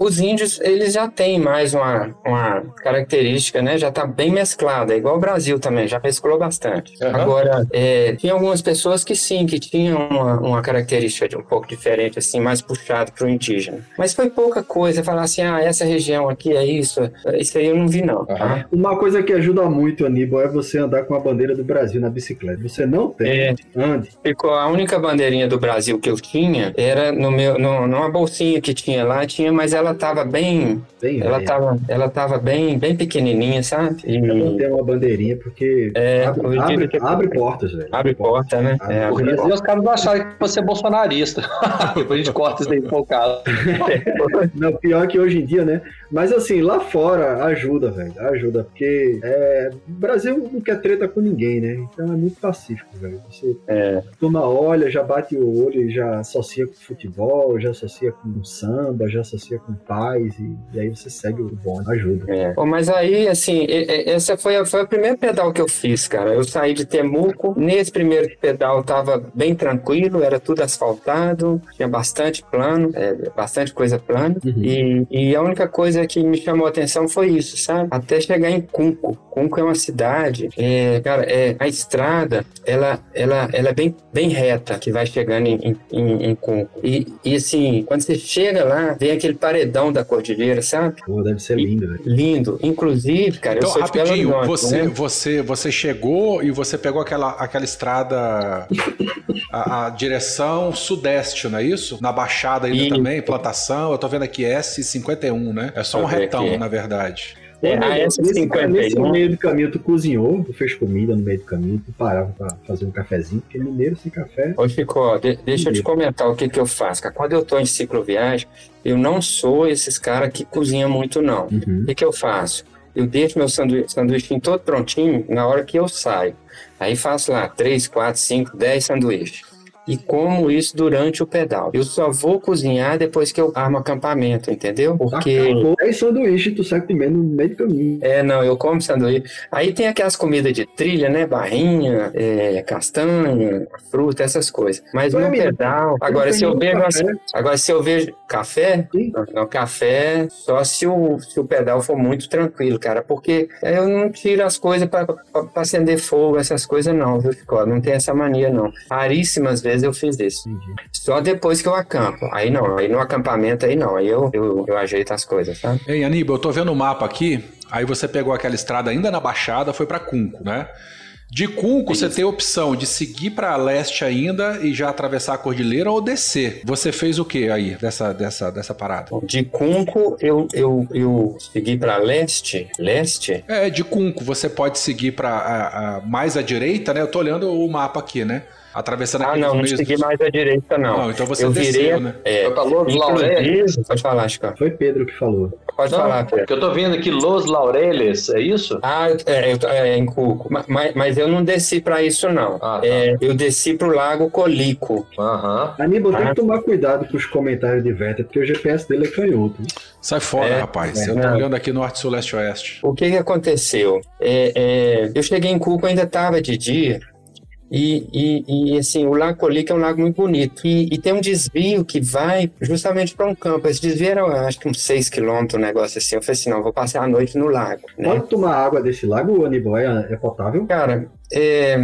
Os índios, eles já têm mais uma, uma característica, né? Já tá bem mesclada, é igual o Brasil também, já mesclou bastante. Aham. Agora, é, tinha algumas pessoas que sim, que tinham uma, uma característica de um pouco diferente, assim, mais puxado pro indígena. Mas foi pouca coisa, falar assim, ah, essa região aqui é isso, isso aí eu não vi não, tá? Uma coisa que ajuda muito, Aníbal, é você andar com a bandeira do Brasil na bicicleta. Você não tem, É, ande. Ficou a única bandeirinha do Brasil que eu tinha era no meu, no, numa bolsinha que tinha lá, tinha, mas ela tava bem, Tem, ela tava, ela tava bem, bem pequenininha, sabe? E Eu não tenho uma bandeirinha porque É, abre, abre, que- abre portas, velho. abre porta, né? Abre É, abre porta. os caras não acharam que você é bolsonarista. *laughs* Depois a gente corta isso daí por causa. Não, pior que hoje em dia, né? Mas assim, lá fora ajuda, velho. Ajuda, porque é, o Brasil não quer treta com ninguém, né? Então é muito pacífico, velho. Você É, toma olha, já bate o olho e já associa com futebol, já associa com samba, já associa com paz, e, e aí você segue o bonde, ajuda. É. Pô, mas aí, assim, essa foi, a- foi o primeiro pedal que eu fiz, cara. Eu saí de Temuco, nesse primeiro pedal tava bem tranquilo, era tudo asfaltado, tinha bastante plano, é, bastante coisa plana. Uhum. E, e a única coisa que me chamou a atenção foi isso, sabe? Até chegar em Cunco. Cunco é uma cidade, é, cara, é, a estrada, ela, ela, ela é bem, bem reta, que vai chegando em, em, em, Cunco. E, e, assim, quando você chega lá, vem aquele paredão da cordilheira, sabe? Pô, deve ser lindo, velho. Lindo. Inclusive, cara, eu Então, sou de Belo rapidinho, Horizonte, você, né? você, você chegou e você pegou aquela, aquela estrada, a, a direção sudeste, não é isso? Na Baixada ainda Isso. também, plantação. Eu tô vendo aqui S51, né? É só um retão, aqui. na verdade. É, a nesse, nesse S51. meio do caminho, tu cozinhou, tu fez comida no meio do caminho, tu parava pra fazer um cafezinho, porque mineiro sem café. Ô, Chico, de- deixa eu te comentar o que, que eu faço. cara. Quando eu tô em cicloviagem, eu não sou esses caras que cozinham muito, não. Uhum. O que, que eu faço? Eu deixo meu sanduíche, sanduíche todo prontinho na hora que eu saio. Aí faço lá 3, 4, 5, 10 sanduíches. E como isso durante o pedal. Eu só vou cozinhar depois que eu armo acampamento, entendeu? Porque. Acabou. Aí sanduíche tu sai comendo no meio do caminho. É, não, eu como sanduíche. Aí tem aquelas comidas de trilha, né? Barrinha, é, castanha, fruta, essas coisas. Mas Ué, no amigo, pedal. Agora, se eu nenhum vejo. café? umas- Agora, se eu vejo café. Sim. Não, café só se o, se o pedal for muito tranquilo, cara. Porque eu não tiro as coisas pra acender fogo, essas coisas, não, viu, Chico? Não tem essa mania, não. Raríssimas vezes eu fiz isso. Entendi. Só depois que eu acampo. Aí não, aí no acampamento, aí não. Aí eu, eu, eu ajeito as coisas, tá? Ei, Aníbal, eu tô vendo o mapa aqui. Aí você pegou aquela estrada ainda na Baixada, foi pra Cunco, né? De Cunco, você tem a opção de seguir pra leste ainda e já atravessar a cordilheira ou descer. Você fez o que aí dessa, dessa, dessa parada? De Cunco, eu, eu, eu segui para leste. Leste? É, de Cunco, você pode seguir pra a- a- mais à direita, né? Eu tô olhando o mapa aqui, né? Atravessando Ah, aqueles não, não meios segui mais à direita, não. Não, então você eu desceu, virei. né? É, Foi pra Los Laureles. pode falar, Chico. Foi Pedro que falou. Pode Não, falar, Pedro. porque eu tô vendo aqui Los Laureles, é isso? Ah, é, é, em Cuco. Ma- Mas, mas eu não desci para isso, não. Ah, tá. É, eu desci pro Lago Colico. Aham. Aníbal, tem Ah. que tomar cuidado com os comentários de Veta, porque o GPS dele é canhoto. Sai fora, É, rapaz. é, eu tô não. olhando aqui norte, sul, leste, oeste. O que que aconteceu? É, é, eu cheguei em Cuco, ainda estava de dia. E, e, e, assim, o Lago Colico é um lago muito bonito. E, e tem um desvio que vai justamente para um campo. Esse desvio era, acho que uns 6 quilômetros, um negócio assim. Eu falei assim: não, vou passar a noite no lago. Né? Pode tomar água desse lago, Aníbal? É, é potável? Cara, é,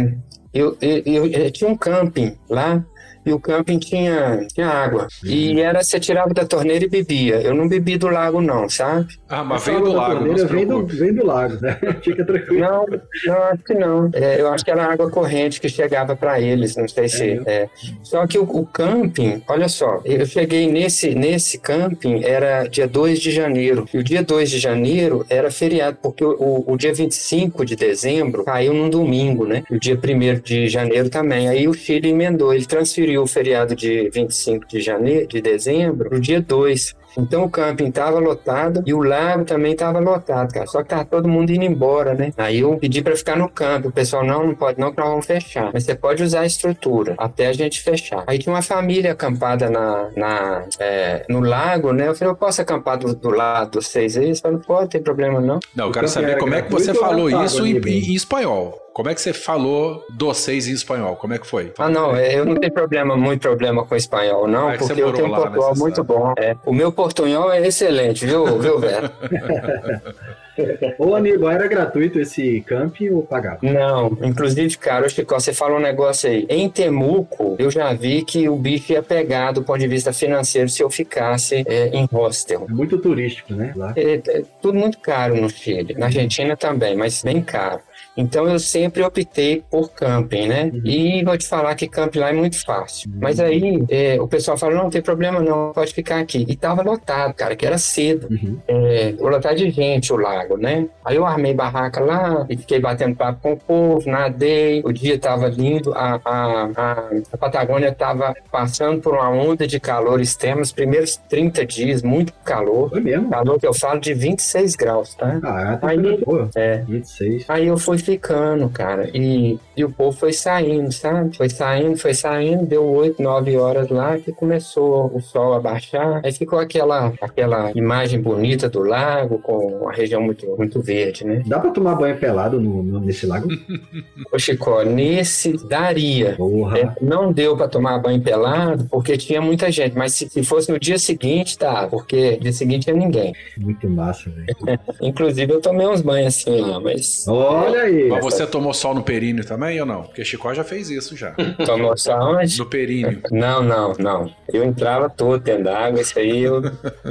eu, eu, eu- eu tinha um camping lá e o camping tinha, tinha água. E era, você tirava da torneira e bebia. Eu não bebi do lago, não, sabe? Ah, mas veio água do da lago, torneira vem do, vem do lago, né? *laughs* Fica tranquilo. Não, não, acho que não. É, eu acho que era água corrente que chegava para eles, não sei se. é. Só que o, o camping, olha só, eu cheguei nesse, nesse camping, era dia 2 de janeiro. E o dia 2 de janeiro era feriado, porque o, o, o dia 25 de dezembro caiu num domingo, né? E o dia 1 de janeiro também. Aí o Chile emendou, ele transferiu o feriado de 25 de janeiro, de dezembro, pro dia 2. Então o camping tava lotado e o lago também tava lotado, cara. Só que tava todo mundo indo embora, né? Aí eu pedi pra ficar no camping. O pessoal, não, não pode não, que nós vamos fechar. Mas você pode usar a estrutura até a gente fechar. Aí tinha uma família acampada na, na, é, no lago, né? Eu falei, eu posso acampar do, do lado de vocês aí? Eles falaram, pode, tem problema não. Não, eu quero campo saber era como é que você falou isso em, em espanhol. Como é que você falou vocês em espanhol? Como é que foi? Ah, não, é, eu não tenho problema, muito problema com espanhol, não, Ah, é porque eu morou tenho um lá, né? Você muito bom. É, o meu portunhol é excelente, viu, viu, Vera? *laughs* Ô, Aníbal, era gratuito esse camping ou pagava? Não, inclusive, cara, Chico, você falou um negócio aí. Em Temuco, eu já vi que o bicho ia pegar do ponto de vista financeiro se eu ficasse é, em hostel. É muito turístico, né? Lá. É, é tudo muito caro no Chile, na Argentina também, mas bem caro. Então eu sempre optei por camping, né? E vou te falar que camping lá é muito fácil. Mas aí é, o pessoal fala, não, não tem problema não, pode ficar aqui. E tava lotado, cara, que era cedo. Uhum. É, lotado de gente, o lago, né? Aí eu armei barraca lá e fiquei batendo papo com o povo, nadei, o dia tava lindo, a, a, a, a Patagônia tava passando por uma onda de calor extremo, os primeiros 30 dias, muito calor. Foi mesmo? Calor que eu falo de 26 graus, tá? Ah, a Aí- boa. É. 26. Aí eu fui ficando, cara. E, e o povo foi saindo, sabe? Foi saindo, foi saindo, deu 8, 9 horas lá que começou o sol a baixar. Aí ficou aquela, aquela imagem bonita do lago, com a região muito, muito verde, né? Dá pra tomar banho pelado no, no- nesse lago? *laughs* Ô, Chico, nesse daria. Porra. É, Não deu pra tomar banho pelado porque tinha muita gente, mas se, se fosse no dia seguinte, tá, porque no dia seguinte tinha ninguém. Muito massa, velho. *laughs* Inclusive eu tomei uns banhos assim lá, mas Olha aí. Mas você tomou sol no períneo também ou não? Porque Chicó já fez isso já. tomou só onde? No períneo. Não, não, não. Eu entrava todo dentro d'água, isso aí eu.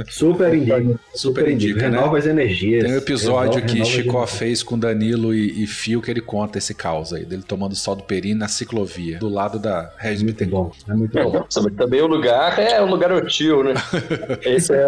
Super indico. Super indica, né? Renova as energias. Tem um episódio Renova- que renova Chicó fez com Danilo e, e Fio que ele conta esse caos aí, dele tomando sol do períneo na ciclovia, do lado da Regis Muito Bittencourt. bom. É muito bom. Nossa, também o lugar é um lugar hostil, né? *laughs* Esse eu,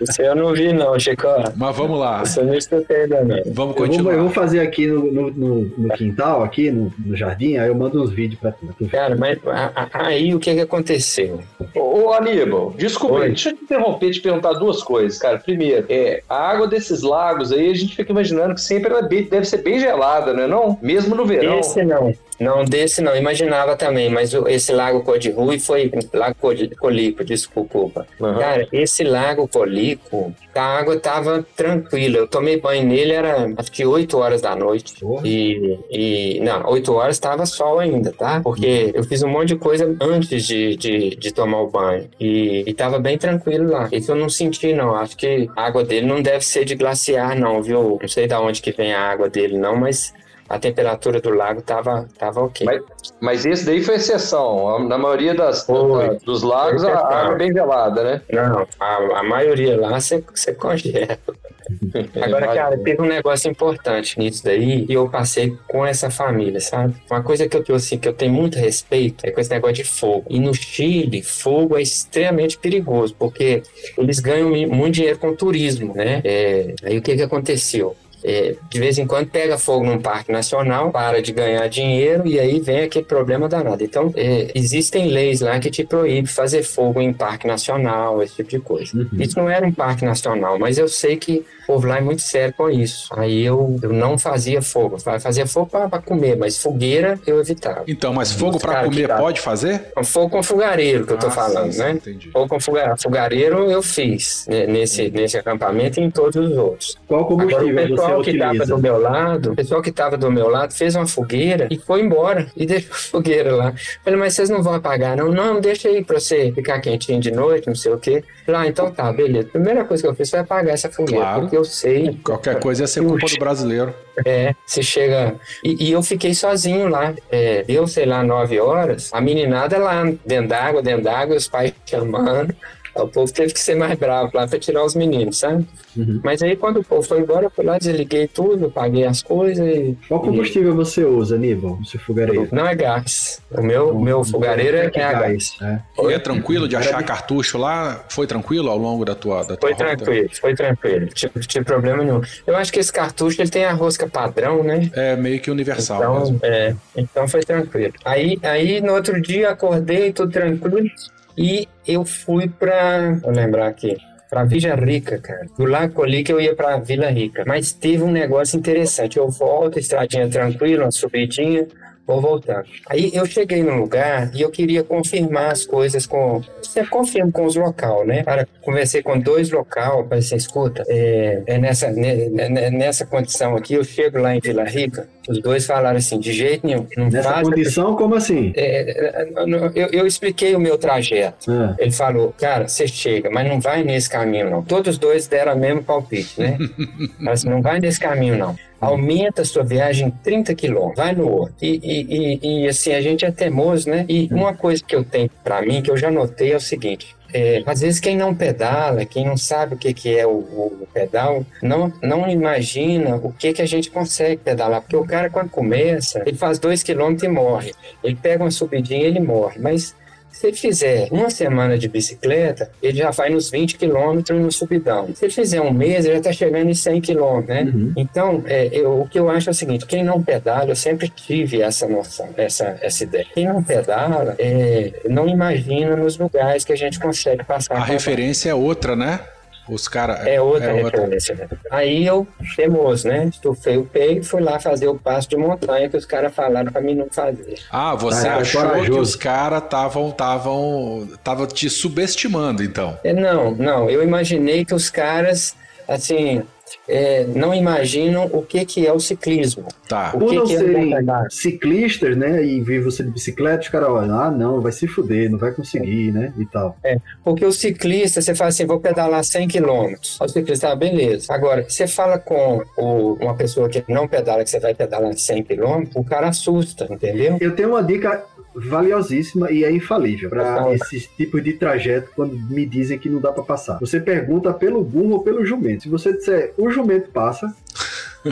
esse eu não vi, não, Chico. Mas vamos lá, Isso eu não escutei também. vamos Eu vou, continuar. eu vou fazer aqui no, no, no- no quintal, aqui no, no jardim, aí eu mando uns vídeos pra tu. Cara, mas a- a- aí o que que aconteceu? Ô, ô, Aníbal, desculpa, Oi. deixa eu te interromper e te perguntar duas coisas, cara. Primeiro, é, a água desses lagos aí, a gente fica imaginando que sempre ela é bem- deve ser bem gelada, né? Não? Mesmo no verão. Esse não. Não, desse não. Imaginava também, mas esse lago Code-Rui foi. Lago Colico, desculpa. Aham. Cara, esse lago Colico, a água tava tranquila. Eu tomei banho nele, era acho que 8 horas da noite. Porra. E, e não, 8 horas tava sol ainda, tá? Porque eu fiz um monte de coisa antes de, de, de tomar o banho. E, e tava bem tranquilo lá. Isso eu não senti, não. Acho que a água dele não deve ser de glaciar, não, viu? Não sei de onde que vem a água dele, não, mas a temperatura do lago tava, tava ok. Mas- Mas esse daí foi exceção. Na maioria das, Foi. dos lagos, a água é bem gelada, né? Não, a, a maioria lá você congela. *laughs* Agora, cara, teve um negócio importante nisso daí e eu passei com essa família, sabe? Uma coisa que eu, eu, assim, que eu tenho muito respeito é com esse negócio de fogo. E no Chile, fogo é extremamente perigoso, porque eles ganham muito dinheiro com turismo, né? É, aí o que que aconteceu? É, de vez em quando pega fogo num parque nacional, para de ganhar dinheiro e aí vem aquele problema danado. Então, é, existem leis lá que te proíbem fazer fogo em parque nacional, esse tipo de coisa. Uhum. Isso não era um parque nacional, mas eu sei que o povo lá é muito sério com isso. Aí eu, eu não fazia fogo. Fa- Fazia fogo para comer, mas fogueira eu evitava. Então, mas fogo pra Cara, que comer pode fazer? Fogo com fogareiro que eu tô Ah, falando, sim, né? Entendi. Fogo com foga- fogareiro eu fiz né, nesse, nesse acampamento e em todos os outros. Qual Agora, o combustível você pessoal que estava do meu lado, o pessoal que estava do meu lado fez uma fogueira e foi embora *laughs* e deixou a fogueira lá. Falei, mas vocês não vão apagar, não? Não, deixa aí pra você ficar quentinho de noite, não sei o quê. Falei, ah, então tá, beleza. Primeira coisa que eu fiz foi apagar essa fogueira, Claro. porque eu sei, Qualquer coisa ia ser culpa do brasileiro. é, você chega. E, e eu fiquei sozinho lá. É, deu, sei lá, nove horas, a meninada lá dentro d'água, dentro d'água, os pais chamando. O povo teve que ser mais bravo lá pra tirar os meninos, sabe? Uhum. Mas aí quando o povo foi embora, eu fui lá, desliguei tudo, paguei as coisas e. Qual combustível você usa, Aníbal, no seu fogareiro? Não é gás. O meu, o meu fogareiro é, que é a gás. gás. É. E é tranquilo de achar cartucho lá? Foi tranquilo ao longo da tua, da tua Foi rota? tranquilo, foi tranquilo. Tive, tive problema nenhum. Eu acho que esse cartucho ele tem a rosca padrão, né? É meio que universal Então, mesmo. é, então foi tranquilo. Aí, aí no outro dia acordei, tudo tranquilo, e eu fui pra. Vou lembrar aqui. Pra Vila Rica, cara. Do Lago Colica eu ia pra Vila Rica. Mas teve um negócio interessante. Eu volto, estradinha tranquila, uma subidinha, vou voltando. Aí eu cheguei no lugar e eu queria confirmar as coisas com. Você confirma com os local, né? Cara, conversei com dois local, para você escuta. É, é nessa, ne- ne- nessa condição aqui, eu chego lá em Vila Rica, os dois falaram assim: de jeito nenhum, não Nessa faz. condição, como assim? É, é, eu, eu expliquei o meu trajeto. Ah, Ele falou, cara, você chega, mas não vai nesse caminho, não. Todos os dois deram o mesmo palpite, né? *laughs* Falaram assim, não vai nesse caminho, não. Aumenta a sua viagem 30 quilômetros, vai no outro. E, e, e, e, assim, a gente é teimoso, né? E uma coisa que eu tenho pra mim, que eu já notei, é o seguinte. É, às vezes quem não pedala, quem não sabe o que, que é o, o pedal, não, não imagina o que, que a gente consegue pedalar. Porque o cara, quando começa, ele faz dois quilômetros e morre. Ele pega uma subidinha e ele morre. Mas se ele fizer uma semana de bicicleta, ele já vai nos 20 quilômetros no subidão. Se ele fizer um mês, ele já está chegando em 100 quilômetros, né? Uhum. Então, é, eu- o que eu acho é o seguinte, quem não pedala, eu sempre tive essa noção, essa, essa ideia. Quem não pedala, é, não imagina nos lugares que a gente consegue passar. A referência é outra, né? Os caras. É outra é referência. Outra. Né? Aí eu, teimoso, né? Estufei o peito e fui lá fazer o passo de montanha que os caras falaram pra mim não fazer. Ah, você ah, achou que os caras estavam estavam estavam te subestimando, então? É, não, não. Eu imaginei que os caras, assim, é, não imaginam o que, que é o ciclismo. Tá. O Por que não que é serem é ciclistas, né, e vir você de bicicleta, os caras olham, ah, não, vai se fuder, não vai conseguir, né, e tal. É, porque o ciclista, você fala assim, vou pedalar 100 quilômetros. O ciclista, ah, beleza. Agora, você fala com o, uma pessoa que não pedala, que você vai pedalar 100 quilômetros, o cara assusta, entendeu? Eu tenho uma dica valiosíssima e é infalível para esses tipos de trajeto quando me dizem que não dá para passar. Você pergunta pelo burro ou pelo jumento. Se você disser o jumento passa,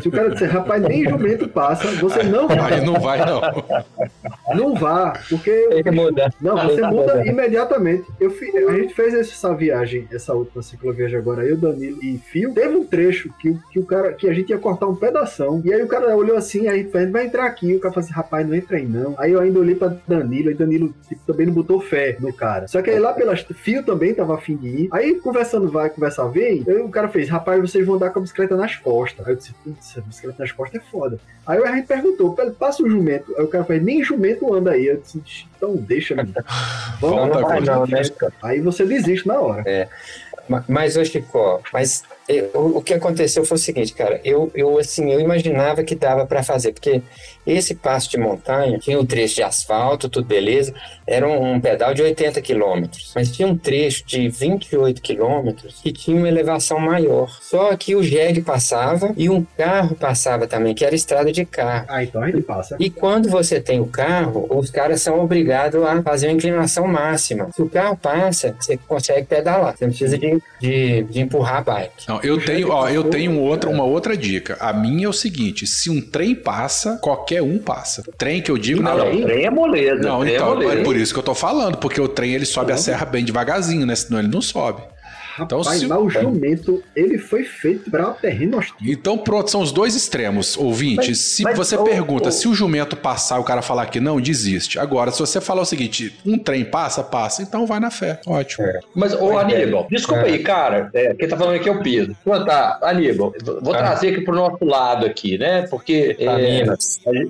se o cara disser, rapaz, nem jumento passa, você não vai. Aí não vai, não. Não vá, porque. Tem que mudar. Não, você muda imediatamente. Eu. A gente fez essa viagem, essa última cicloviagem agora, eu, Danilo e Fio. Teve um trecho que, que o cara, que a gente ia cortar um pedação. E aí o cara olhou assim, aí a gente vai entrar aqui. O cara falou assim, rapaz, não entra aí não. Aí eu ainda olhei pra Danilo, e Danilo tipo, também não botou fé no cara. Só que aí lá pelas. Fio também tava afim de ir. Aí conversando vai, conversar vem, aí o cara fez, rapaz, vocês vão andar com a bicicleta nas costas. Aí eu disse, putz, a bicicleta nas costas é foda. Aí a gente perguntou, passa o jumento. Aí o cara fez, nem jumento anda aí. Eu disse, então deixa, menino. *laughs* Vamos lá, não, né? Aí você desiste na hora. É. Mas, ô Chico, mas eu, o que aconteceu foi o seguinte, cara, eu, eu assim, eu imaginava que dava para fazer, porque esse passo de montanha tinha um trecho de asfalto, tudo beleza, era um, um pedal de 80 quilômetros, mas tinha um trecho de 28 quilômetros que tinha uma elevação maior. Só que o jegue passava e um carro passava também, que era estrada de carro. Ah, então ele passa. E quando você tem o carro, os caras são obrigados a fazer uma inclinação máxima. Se o carro passa, você consegue pedalar, você não precisa de, de, de empurrar a bike. Não, eu tenho, ó, eu tenho outra, uma outra dica. A minha é o seguinte: se um trem passa, qualquer um passa. Trem que eu digo, não. Não, trem é moleza. Não, então, é, moleza. é por isso que eu tô falando, porque o trem ele sobe a serra bem devagarzinho, né? Senão ele não sobe. Então, Rapaz, se... mas o jumento, ele foi feito para terreno hostil. Então, pronto, são os dois extremos, ouvintes. Mas, se mas, você oh, pergunta oh. se o jumento passar o cara falar que não, desiste. Agora, se você falar o seguinte, um trem passa, passa, então vai na fé. Ótimo. É. Mas, ô Aníbal, desculpa é. aí, cara, é, quem tá falando aqui é o Pedro. Então, tá, Aníbal, vou ah. trazer aqui pro nosso lado aqui, né? Porque é,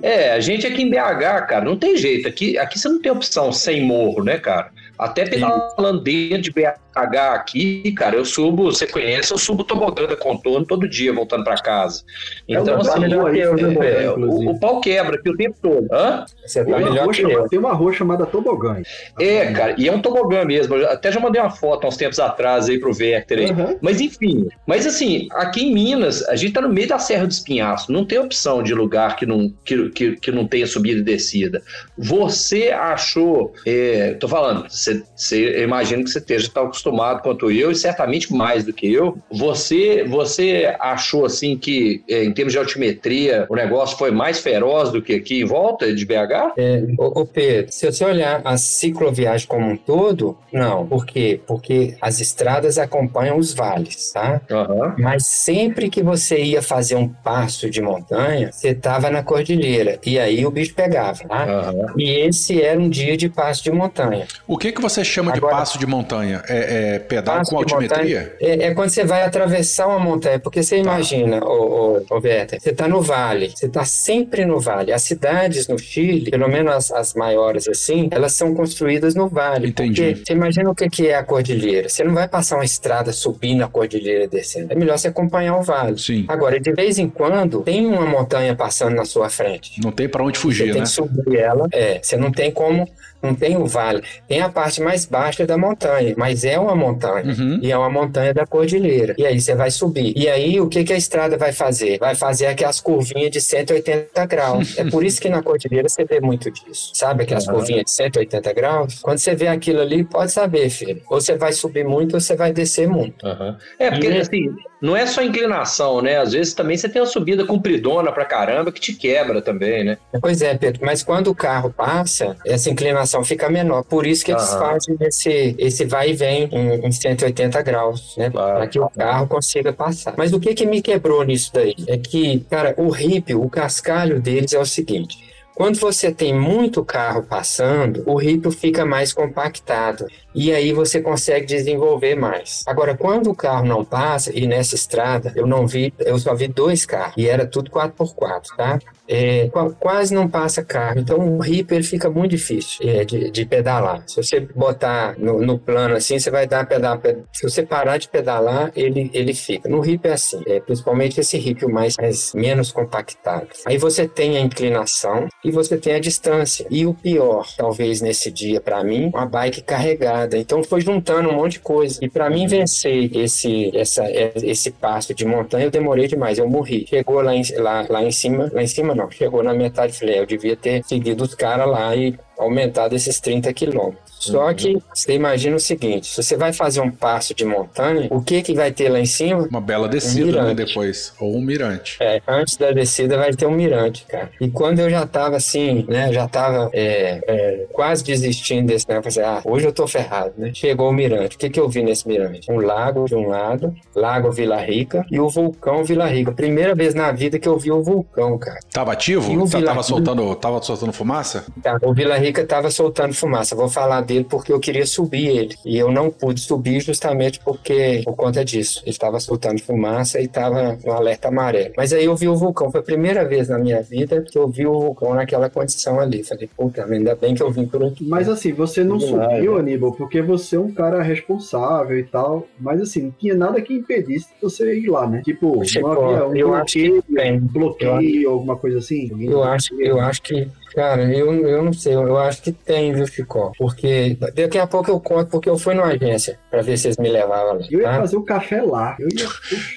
é, a gente aqui em BH, cara, não tem jeito. Aqui, aqui você não tem opção sem morro, né, cara? Até pedalando dentro de BH aqui, cara, eu subo, você conhece, eu subo tobogã da contorno todo dia voltando para casa. Então, assim, eu, é, o, o, pau quebra aqui o tempo todo. Hã? Você tá melhor que eu. Tem uma rua chamada tobogã. É, cara, e é um tobogã mesmo. Eu até já mandei uma foto há uns tempos atrás aí pro Vector aí. Uhum. Mas enfim, mas assim, aqui em Minas, a gente tá no meio da Serra do Espinhaço, não tem opção de lugar que não, que, que, que não tenha subida e descida. Você achou, é, tô falando, você, você imagina que você esteja tão acostumado quanto eu, e certamente mais do que eu. Você, você achou assim que, é, em termos de altimetria, o negócio foi mais feroz do que aqui em volta de BH? É, ô, Pedro, se você olhar a cicloviagem como um todo, não. Por quê? Porque as estradas acompanham os vales, tá? Uhum. Mas sempre que você ia fazer um passo de montanha, você estava na cordilheira. E aí o bicho pegava, tá? Uhum. E esse era um dia de passo de montanha. O que, que você chama Agora, de passo de montanha? É, é pedal com altimetria? É, é, quando você vai atravessar uma montanha, porque você tá. imagina, ô, ô, ô Werther, você está no vale, você está sempre no vale. As cidades no Chile, pelo menos as, as, maiores assim, elas são construídas no vale. Entendi. você imagina o que, que é a cordilheira. Você não vai passar uma estrada subindo a cordilheira e descendo. É melhor você acompanhar o vale. Sim. Agora, de vez em quando, tem uma montanha passando na sua frente. Não tem para onde fugir, você né? Tem que subir ela. É, você não tem como não tem o vale. Tem a parte mais baixa da montanha, mas é uma montanha. Uhum. E é uma montanha da cordilheira. E aí você vai subir. E aí o que, que a estrada vai fazer? Vai fazer aquelas curvinhas de 180 graus. é por isso que na cordilheira você vê muito disso. Sabe aquelas uhum. curvinhas de 180 graus? Quando você vê aquilo ali, pode saber, filho. Ou você vai subir muito ou você vai descer muito. Uhum. É, porque e, assim, não é só inclinação, né? Às vezes também você tem uma subida compridona pra caramba que te quebra também, né? Pois é, Pedro, mas quando o carro passa, essa inclinação fica menor. Por isso que eles fazem esse, esse vai e vem em, em 180 graus, né? Claro. Para que o carro consiga passar. Mas o que que me quebrou nisso daí? É que, cara, o ripio, o cascalho deles é o seguinte. Quando você tem muito carro passando, o ripio fica mais compactado. E aí você consegue desenvolver mais. Agora, quando o carro não passa, e nessa estrada eu não vi, eu só vi dois carros, e era tudo 4x4, tá? É, quase não passa carro, então o ele fica muito difícil é, de, de, pedalar. Se você botar no, no, plano assim, você vai dar pedal, se você parar de pedalar, ele, ele fica. No Ripper é assim, é, principalmente esse Ripper mais, mais menos compactado. Aí você tem a inclinação e você tem a distância. E o pior, talvez nesse dia para mim, uma bike carregada. Então foi juntando um monte de coisa. E para mim vencer esse essa esse passo de montanha, eu demorei demais, eu morri. Chegou lá em, lá, lá em cima, lá em cima não, chegou na metade, falei, é, eu devia ter seguido os caras lá e aumentado esses 30 quilômetros. Só uhum. que você imagina o seguinte: se você vai fazer um passo de montanha, o que que vai ter lá em cima? Uma bela descida, um né? Depois. Ou um mirante. É, antes da descida vai ter um mirante, cara. E quando eu já tava assim, né? Já tava é, é, quase desistindo desse negócio, falei, ah, hoje eu tô ferrado, né? Chegou o mirante. O que que eu vi nesse mirante? Um lago de um lado, Lago Vila Rica, e o vulcão Vila Rica. Primeira vez na vida que eu vi o vulcão, cara. Tava ativo? Tá, tava, soltando, tava soltando fumaça? Tá, o Vila Rica tava soltando fumaça. Vou falar dele porque eu queria subir ele. E eu não pude subir justamente porque, por conta disso. Ele estava soltando fumaça e estava no alerta amarelo. Mas aí eu vi o vulcão. Foi a primeira vez na minha vida que eu vi o vulcão naquela condição ali. Falei, puta, ainda bem que eu vim por aqui. Mas assim, você não subiu, Aníbal, porque você é um cara responsável e tal. Mas assim, não tinha nada que impedisse você ir lá, né? Tipo, Chegou, não havia um eu bloqueio, acho que tem. bloqueio, alguma coisa assim. Eu acho, eu acho que Cara, eu, eu não sei, eu acho que tem, viu, Chico? Porque daqui a pouco eu conto, porque eu fui numa agência pra ver se eles me levavam lá. Eu ia tá? fazer o café lá. Eu ia...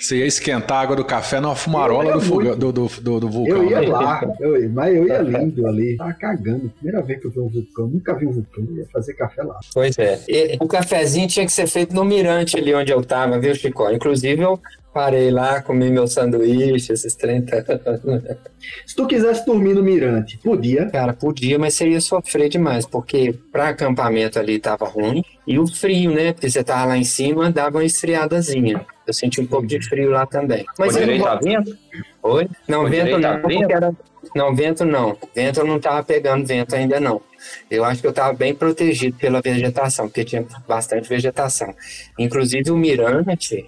Você ia esquentar a água do café numa fumarola do, fogo, do, do, do, do, vulcão. Eu ia né? lá, eu, mas eu ia lindo ali. Tava cagando. Primeira vez que eu vi um vulcão, nunca vi um vulcão. Eu ia fazer café lá. Pois é. E, o cafezinho tinha que ser feito no mirante ali onde eu tava, viu, Chico? Inclusive, eu parei lá, comi meu sanduíche, esses 30 Se tu quisesse dormir no Mirante, podia? Cara, podia, mas você ia sofrer demais, porque para acampamento ali tava ruim. E o frio, né? Porque você tava lá em cima, dava uma esfriadazinha. Eu senti um pouco de frio lá também. Mas Foi direito não... vento? Oi? Não, Foi vento não, vento? Era... Não, vento não. Vento eu não tava pegando vento ainda não. Eu acho que eu estava bem protegido pela vegetação, porque tinha bastante vegetação. Inclusive o Mirante,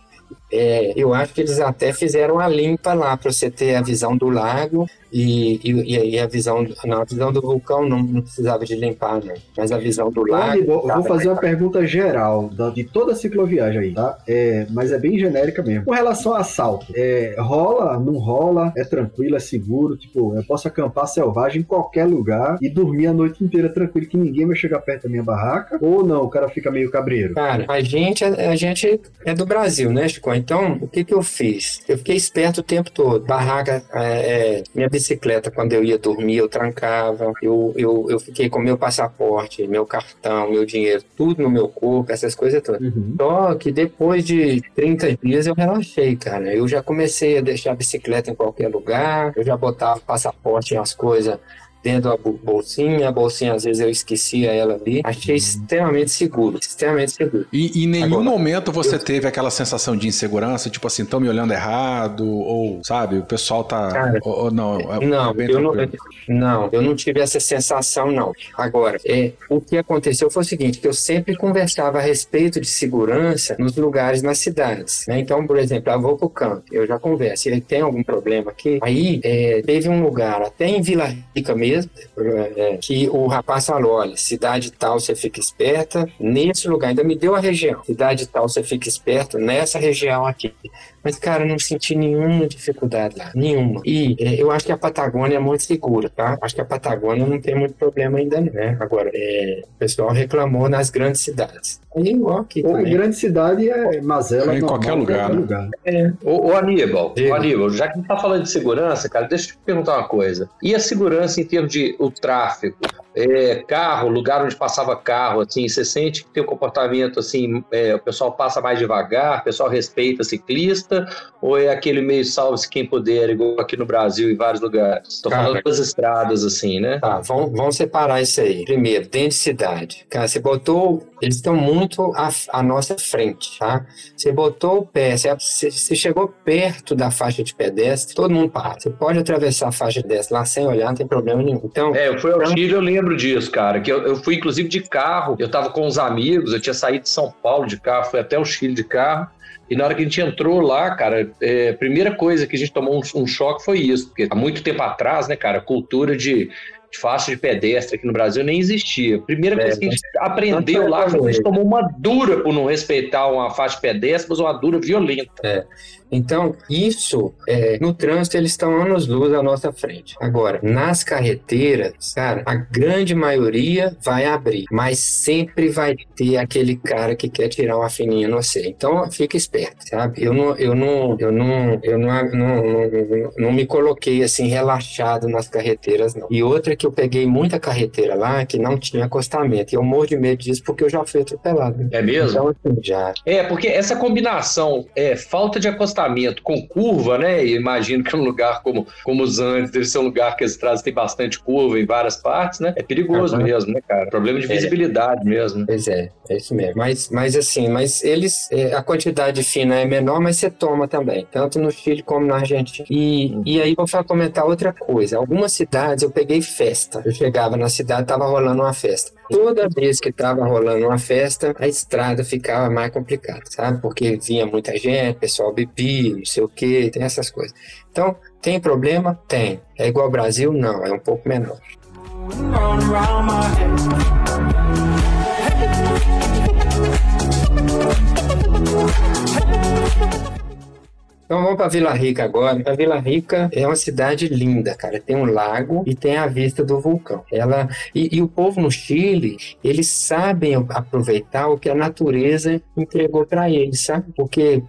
é, eu acho que eles até fizeram a limpa lá para você ter a visão do lago e, e, e, a visão, não, a visão do vulcão não, não, precisava de limpar, né? Mas a visão do lago. Vou, vou fazer uma pergunta geral da, de toda a cicloviagem aí, tá? É, mas é bem genérica mesmo. Com relação a assalto, é, rola, não rola, é tranquilo, é seguro, tipo, eu posso acampar selvagem em qualquer lugar e dormir a noite inteira tranquilo que ninguém vai chegar perto da minha barraca? Ou não, o cara fica meio cabreiro? Cara, a gente, a gente é do Brasil, né, Chico? Então, o que que eu fiz? Eu fiquei esperto o tempo todo. Barraca, é, é minha bicicleta, quando eu ia dormir, eu trancava. Eu, eu, eu fiquei com meu passaporte, meu cartão, meu dinheiro, tudo no meu corpo, essas coisas todas. Uhum. Só que depois de 30 dias eu relaxei, cara. Eu já comecei a deixar a bicicleta em qualquer lugar, eu já botava passaporte e as coisas dentro da bolsinha, a bolsinha às vezes eu esquecia ela ali. Achei extremamente seguro, extremamente seguro. E em nenhum Agora, momento você eu... teve aquela sensação de insegurança, tipo assim, estão me olhando errado, ou sabe, o pessoal tá. Cara, ou, ou não, é, não, é eu não, não, eu não tive essa sensação, não. Agora, é, o que aconteceu foi o seguinte: que eu sempre conversava a respeito de segurança nos lugares nas cidades. Né? Então, por exemplo, eu vou pro campo, eu já converso, ele tem algum problema aqui. Aí é, teve um lugar, até em Vila Rica mesmo mesmo, é, que o rapaz falou: olha, cidade tal você fica esperta, nesse lugar, ainda me deu a região, cidade tal você fica esperto nessa região aqui. Mas, cara, não senti nenhuma dificuldade lá, nenhuma. E é, eu acho que a Patagônia é muito segura, tá? Acho que a Patagônia não tem muito problema ainda, né? Agora, é, o pessoal reclamou nas grandes cidades. Aí, igual aqui Ou também. grande cidade é Mazela. É em qualquer lugar. Né? lugar. É. Ô, ô Aníbal, ô, Aníbal, já que a gente tá falando de segurança, cara, deixa eu te perguntar uma coisa. E a segurança em termos de o tráfego? É, carro, lugar onde passava carro, assim, você sente que tem um comportamento assim, é, o pessoal passa mais devagar, o pessoal respeita ciclista, ou é aquele meio salve-se quem puder, igual aqui no Brasil, em vários lugares? Estou falando das estradas, assim, né? Tá, vamos, vamos separar isso aí. Primeiro, dentro de cidade. Cara, você botou eles estão muito à, à, nossa frente, tá? Você botou o pé, você, você, chegou perto da faixa de pedestre, todo mundo para. Você pode atravessar a faixa de pedestre lá sem olhar, não tem problema Então, É, eu fui ao Chile, eu lembro disso, cara. Que eu, eu fui, inclusive, de carro. Eu tava com uns amigos, eu tinha saído de São Paulo de carro, fui até o Chile de carro. E na hora que a gente entrou lá, cara, é, a primeira coisa que a gente tomou um, um choque foi isso. Porque há muito tempo atrás, né, cara, a cultura de, de faixa de pedestre aqui no Brasil nem existia. A primeira É, coisa que a gente aprendeu lá foi que a gente tomou uma dura por não respeitar uma faixa de pedestre, mas uma dura violenta. Então, isso, é, no trânsito, eles estão anos-luz à nossa frente. Agora, nas carreteiras, cara, a grande maioria vai abrir, mas sempre vai ter aquele cara que quer tirar uma fininha no você. Então, fica esperto, sabe? Eu não, eu não, eu não, eu não, não, não, não me coloquei assim relaxado nas carreteiras, não. E outra que eu peguei muita carreteira lá que não tinha acostamento. E eu morro de medo disso porque eu já fui atropelado. É mesmo? Então, assim, já. É, porque essa combinação é falta de acostamento com curva, né? E imagino que um lugar como, como os Andes deve ser um lugar que as estradas têm bastante curva em várias partes, né? É perigoso Aham. mesmo, né, cara? Problema de É. visibilidade mesmo. Pois é, é isso mesmo. Mas, mas assim, mas eles, é, a quantidade fina é menor, mas você toma também, tanto no Chile como na Argentina. E, e aí vou fa- comentar outra coisa. Algumas cidades eu peguei festa. Eu chegava na cidade, tava rolando uma festa. Toda vez que tava rolando uma festa, a estrada ficava mais complicada, sabe? Porque vinha muita gente, pessoal bebia, não sei o que, tem essas coisas. Então, tem problema? Tem. É igual ao Brasil? Não, é um pouco menor. Então vamos para Vila Rica agora. A Vila Rica é uma cidade linda, cara. Tem um lago e tem a vista do vulcão. Ela e, e o povo no Chile, eles sabem aproveitar o que a natureza entregou para eles, sabe? Porque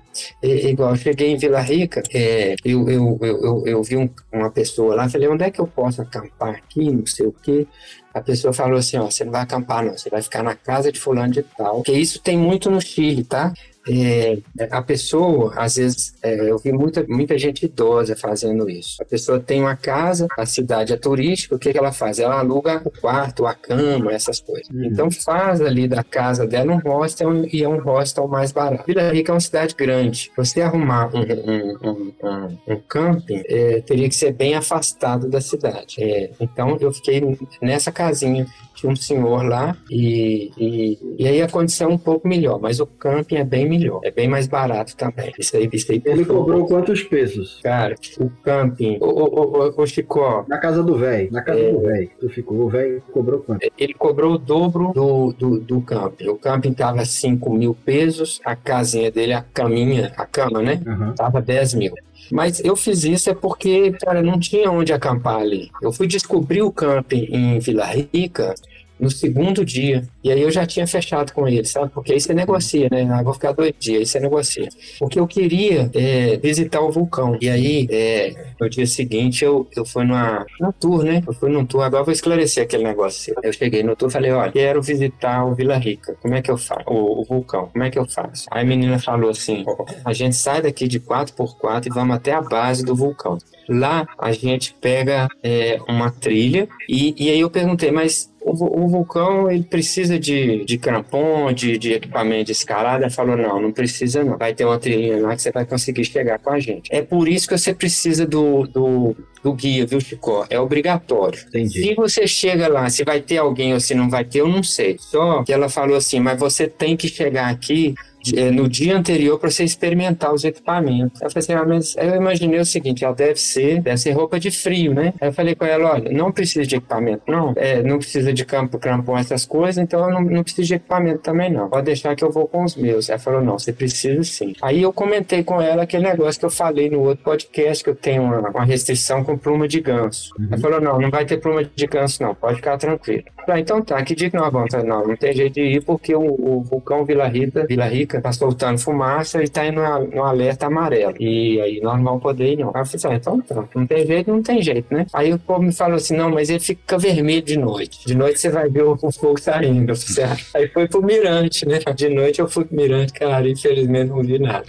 é, igual eu cheguei em Vila Rica, é, eu, eu, eu, eu, eu vi um- uma pessoa lá, falei onde é que eu posso acampar aqui, não sei o quê. A pessoa falou assim, ó, você não vai acampar não, você vai ficar na casa de fulano de tal. Porque isso tem muito no Chile, tá? É, a pessoa, às vezes, é, eu vi muita, muita gente idosa fazendo isso. A pessoa tem uma casa, a cidade é turística, o que, que ela faz? Ela aluga o quarto, a cama, essas coisas. Então faz ali da casa dela um hostel e é um hostel mais barato. Vila Rica é uma cidade grande. Você arrumar um, um, um, um, um camping é, teria que ser bem afastado da cidade. É, então eu fiquei nessa casinha tinha um senhor lá e, e, e aí a condição é um pouco melhor, mas o camping é bem melhor, é bem mais barato também. Isso aí, isso aí Ele cobrou quantos pesos? Cara, o camping, ô, ô, ô, ô, Chicó, Na casa do velho. Na casa É. do velho. Tu ficou. O velho cobrou quanto? ele cobrou o dobro do, do, do camping. O camping tava 5 mil pesos, a casinha dele, a caminha, a cama, né? Aham. Tava 10 mil. Mas eu fiz isso é porque, cara, não tinha onde acampar ali. Eu fui descobrir o camping em Vila Rica no segundo dia. E aí eu já tinha fechado com ele, sabe? Porque aí você negocia, né? Ah, vou ficar dois dias, aí você negocia. Porque eu queria é, visitar o vulcão. E aí, é, no dia seguinte, eu, eu fui numa, numa tour, né? Eu fui num tour, agora vou esclarecer aquele negócio. Eu cheguei no tour e falei, olha, quero visitar o Vila Rica. Como é que eu faço? O, o vulcão, como é que eu faço? Aí a menina falou assim, a gente sai daqui de 4x4 e vamos até a base do vulcão. Lá a gente pega é, uma trilha e, e aí eu perguntei, mas o, o vulcão ele precisa de, de crampon, de, de equipamento de escalada? Ela falou, não, não precisa não. Vai ter uma trilha lá que você vai conseguir chegar com a gente. É por isso que você precisa do, do, do guia, viu, Chicó? É obrigatório. Entendi. Se você chega lá, se vai ter alguém ou se não vai ter, eu não sei. Só que ela falou assim, mas você tem que chegar aqui eh, no dia anterior para você experimentar os equipamentos. Eu falei assim, ah, mas eu imaginei o seguinte, ela deve ser, deve ser roupa de frio, né? Aí eu falei com ela, olha, não precisa de equipamento, não. É, não precisa de campo, crampon, essas coisas, então eu não, não preciso de equipamento também, não. Pode deixar que eu vou com os meus. Ela falou, não, você precisa sim. Aí eu comentei com ela aquele negócio que eu falei no outro podcast, que eu tenho uma, uma restrição com pluma de ganso. Ela falou, não, não vai ter pluma de ganso, não, pode ficar tranquilo. Falei, então tá, que dia que nós vamos? Não, não tem jeito de ir porque o, o vulcão Vila Rica, Vila Rica tá soltando fumaça e tá indo no, alerta amarelo. E aí nós não vamos poder ir, não. Aí eu falei, ah, então tá, não tem jeito, não tem jeito, né? Aí o povo me falou assim, não, mas ele fica vermelho de noite. De noite você vai ver o, o fogo saindo. *laughs* Falei, "Ah." Aí foi pro mirante, né? De noite eu fui pro mirante, cara, infelizmente não vi nada.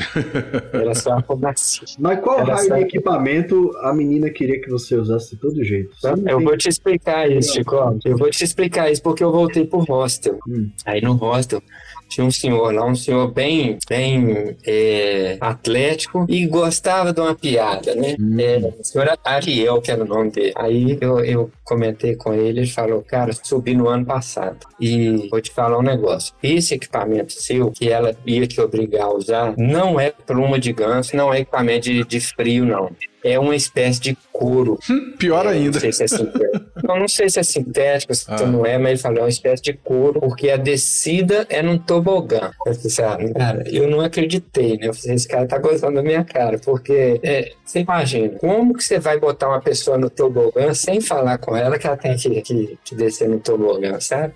Era só a fumaça. Mas qual Era raio só- de equipamento a menina queria que você usasse de todo jeito? Eu tem- vou te explicar isso, Chico. Eu vou te explicar isso porque eu voltei pro hostel. Hum. Aí no hostel tinha um senhor lá, um senhor bem, bem é, atlético e gostava de uma piada, né? Hum. É, o senhor Ariel, que era o nome dele. Aí eu, eu comentei com ele, ele falou, cara, subi no ano passado e vou te falar um negócio. Esse equipamento seu, que ela ia te obrigar a usar, não é pluma de ganso, não é equipamento de, de frio, não. É uma espécie de couro. Pior Não ainda. sei se é sintético. não, não sei se é sintético, se Ah. não é, mas ele falou, é uma espécie de couro, porque a descida é num tobogã. Eu assim, ah, cara, eu não acreditei, né? Eu falei, esse cara tá gostando da minha cara, porque é, você imagina, como que você vai botar uma pessoa no tobogã sem falar com ela que ela tem que, que, que descer no tobogã, sabe?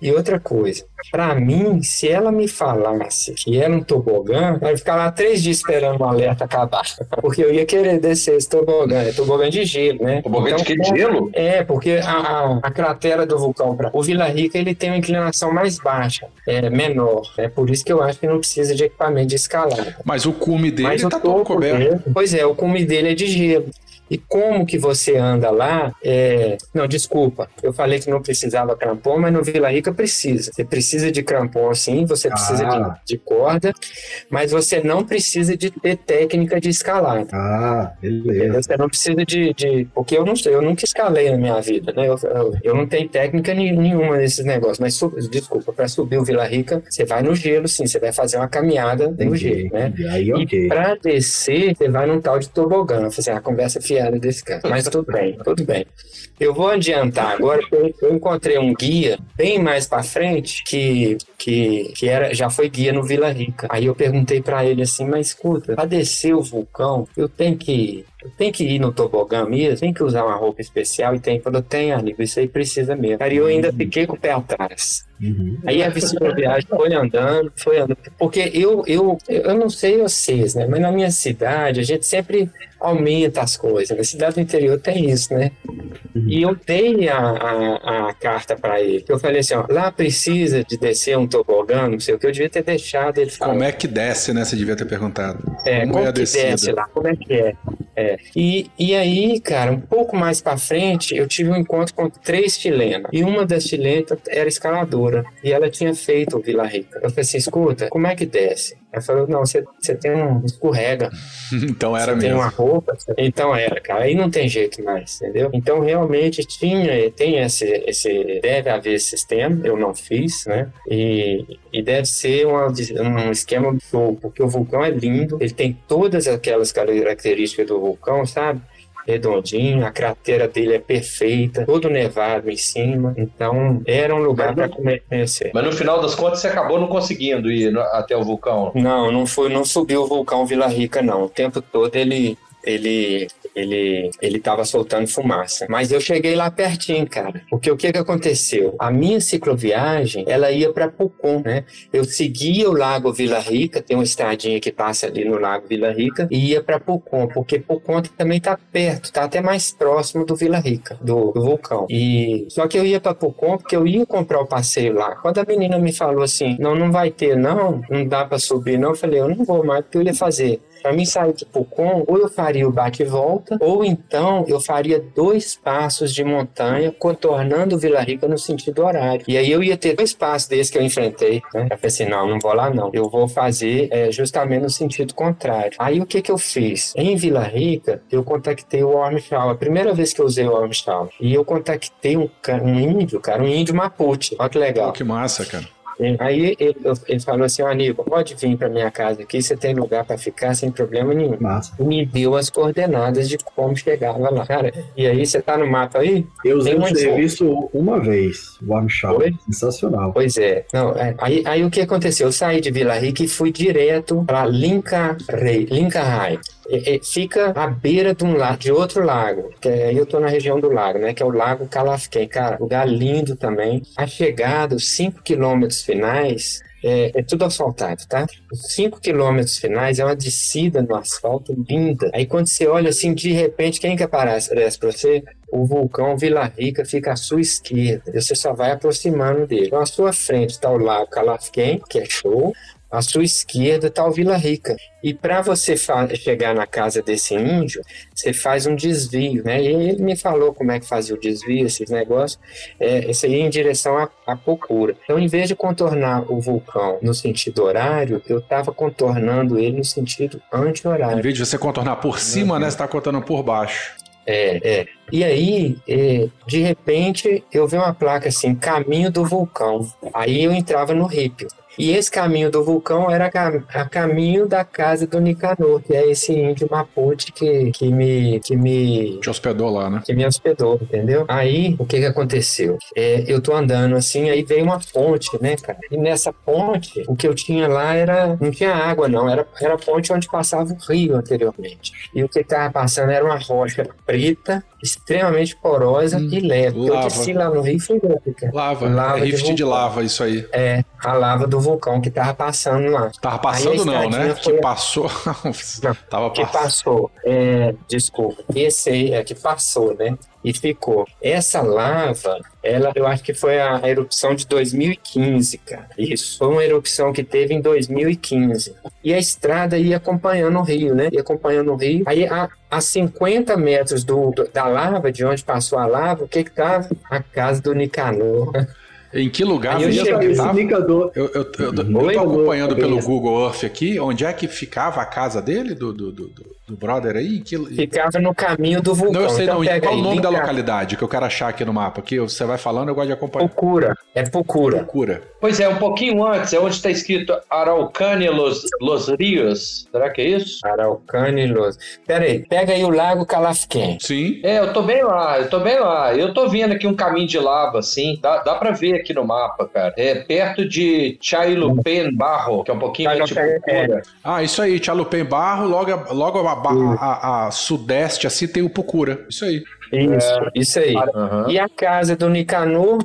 E outra coisa, pra mim, se ela me falasse que era um tobogã, eu ia ficar lá três dias esperando o alerta acabar. Porque eu ia querer descer esse tobogã. É tobogã de gelo, né? Tobogã de Então, que? De gelo? é, porque a, a, a cratera do vulcão, pra, o Vila Rica, ele tem uma inclinação mais baixa, é menor. É por isso que eu acho que não precisa de equipamento de escalada. Mas o cume dele Mas tá todo coberto. dele, pois é, o cume dele é de gelo. E como que você anda lá? é, Não, desculpa, eu falei que não precisava crampon, mas no Vila Rica precisa. Você precisa de crampon sim, você precisa Ah. de, de corda, mas você não precisa de ter técnica de escalada. Ah, beleza. Você não precisa de, de- Porque eu não sei, eu nunca escalei na minha vida, né? Eu, eu, eu não tenho técnica ni- nenhuma nesses negócios. Mas, sub- desculpa, para subir o Vila Rica, você vai no gelo, sim. Você vai fazer uma caminhada no Entendi, gelo, né? entendi. Aí, E ok. pra descer, você vai num tal de tobogã. Falei assim, a conversa desse cara. Mas tudo *laughs* bem, tudo bem. Eu vou adiantar agora, porque eu encontrei um guia bem mais pra frente que, que, que era, já foi guia no Vila Rica. Aí eu perguntei pra ele assim, mas escuta, pra descer o vulcão, eu tenho que. Tenho que ir no tobogã mesmo, tem que usar uma roupa especial e tem. Quando tenho, amigo, isso aí precisa mesmo. Cara, eu ainda fiquei com o pé atrás. Uhum. Aí a viagem foi andando, foi andando. Porque eu, eu, eu não sei vocês, né? Mas na minha cidade, a gente sempre aumenta as coisas. Na cidade do interior tem isso, né? E eu dei a, a, a carta para ele. Eu falei assim, ó, lá precisa de descer um tobogã, não sei o que. Eu devia ter deixado ele falar. Como é que desce, né? Você devia ter perguntado. É, Como como, é a que descida? desce lá? Como é que é? É. E, e aí, cara, um pouco mais pra frente, eu tive um encontro com três chilenas. E uma das chilenas era escaladora. E ela tinha feito o Vila Rica. Eu falei assim, escuta, como é que desce? Ela falou, não, você, tem um escorrega. *laughs* então era você tem mesmo. uma roupa. Então era, cara. Aí não tem jeito mais, entendeu? Então realmente tinha, tem esse, esse deve haver esse sistema, eu não fiz, né? E, e deve ser uma, um esquema show, porque o vulcão é lindo, ele tem todas aquelas características do vulcão, sabe? Redondinho, a cratera dele é perfeita, todo nevado em cima, então era um lugar para conhecer. Mas no final das contas você acabou não conseguindo ir até o vulcão. Não, não foi, não subiu o vulcão Vila Rica não. O tempo todo ele ele ele ele tava soltando fumaça. Mas eu cheguei lá pertinho, cara. Porque o que que aconteceu? A minha cicloviagem, ela ia para Pucon, né? Eu seguia o Lago Vila Rica, tem uma estradinha que passa ali no Lago Vila Rica e ia para Pucon, porque Pucon também tá perto, tá até mais próximo do Vila Rica, do, do vulcão. E só que eu ia para Pucon porque eu ia comprar o passeio lá. Quando a menina me falou assim: "Não, não vai ter não, não dá para subir não", eu falei: "Eu não vou mais porque eu ia fazer para mim sair de Pucon, ou eu faria o bate e volta, ou então eu faria dois passos de montanha contornando Vila Rica no sentido horário. E aí eu ia ter dois passos desses que eu enfrentei. Né? Eu assim: não, não vou lá não. Eu vou fazer é, justamente no sentido contrário. Aí o que que eu fiz? Em Vila Rica, eu contactei o Ormshaw. A primeira vez que eu usei o Ormshaw. E eu contactei um, um índio, cara, um índio Mapuche. Olha que legal. Pô, que massa, cara. Aí ele, ele falou assim: ó, Aníbal, pode vir para minha casa aqui, você tem lugar para ficar sem problema nenhum. Massa. E me deu as coordenadas de como chegava lá. Cara, e aí você tá no mapa aí? Eu usei o serviço uma vez, o Armshaw. Foi? Sensacional. Pois é. Não, é, aí, aí o que aconteceu? Eu saí de Vila Rica e fui direto para Lincarrei, Lincarrai. É, é, fica à beira de um lago, de outro lago, que é- aí eu tô na região do lago, né, que é o Lago Calafquém, cara, lugar lindo também. A chegada, os 5 quilômetros finais, é, é tudo asfaltado, tá? Os 5 quilômetros finais é uma descida no asfalto linda. Aí quando você olha assim, de repente, quem que aparece para você? O vulcão Vila Rica fica à sua esquerda. E você só vai aproximando dele. Então, à sua frente está o Lago Calafquém, que é show. À sua esquerda está o Vila Rica. E para você chegar na casa desse índio, você faz um desvio, né? E ele me falou como é que fazia o desvio, esses negócios. É, isso aí em direção à, à Pocura. Então, em vez de contornar o vulcão no sentido horário, eu estava contornando ele no sentido anti-horário. Em vez de você contornar por cima, né? Você está contornando por baixo. É, é. E aí, é, de repente, eu vi uma placa assim, caminho do vulcão. Aí eu entrava no rípio. E esse caminho do vulcão era a caminho da casa do Nicanor, que é esse índio Mapuche que, que me. que me. Te hospedou lá, né? Que me hospedou, entendeu? Aí, o que que aconteceu? É, eu tô andando assim, aí veio uma ponte, né, cara? E nessa ponte, o que eu tinha lá era. não tinha água, não. Era, era a ponte onde passava o rio anteriormente. E o que tava passando era uma rocha preta extremamente porosa hum, e leve. Eu desci lá no Rio foi Lava, lava é rift de, de, lava, isso aí. É, a lava do vulcão que tava passando lá. Tava passando não, né? Foi... Que passou. *laughs* não, tava que passou. É, desculpa, esse é que passou, né? e ficou. Essa lava, ela, eu acho que foi a erupção de 2015, cara. Isso. Foi uma erupção que teve em 2015. E a estrada ia acompanhando o rio, né? Ia acompanhando o rio. Aí, a, a 50 metros do, do, da lava, de onde passou a lava, o que que tava? A casa do Nicanor. *laughs* Em que lugar eu esse indicador. Eu, eu, eu, eu, tô acompanhando pelo Google Earth aqui, onde é que ficava a casa dele, do, do, do, do brother aí? Que... Ficava no caminho do vulcão. Não, eu sei então, não. Qual o nome da localidade que eu quero achar aqui no mapa? Aqui você vai falando, eu gosto de acompanhar. Procura. É Procura. Procura. Pois é, um pouquinho antes, é onde está escrito Araucânia Los, Los Rios. Será que é isso? Araucânia Los... Pera aí, pega aí o Lago Calafquém. Sim. É, eu tô bem lá, eu tô bem lá. Eu tô vendo aqui um caminho de lava, assim. Dá, dá pra ver aqui no mapa, cara. É perto de Chailupen Barro, que é um pouquinho mais de Procura. Ah, isso aí, Chailupen Barro, logo, logo a, a, a, sudeste, assim, tem o Pucura. Isso aí. Isso, é. isso aí. Uhum. E a casa do Nicanor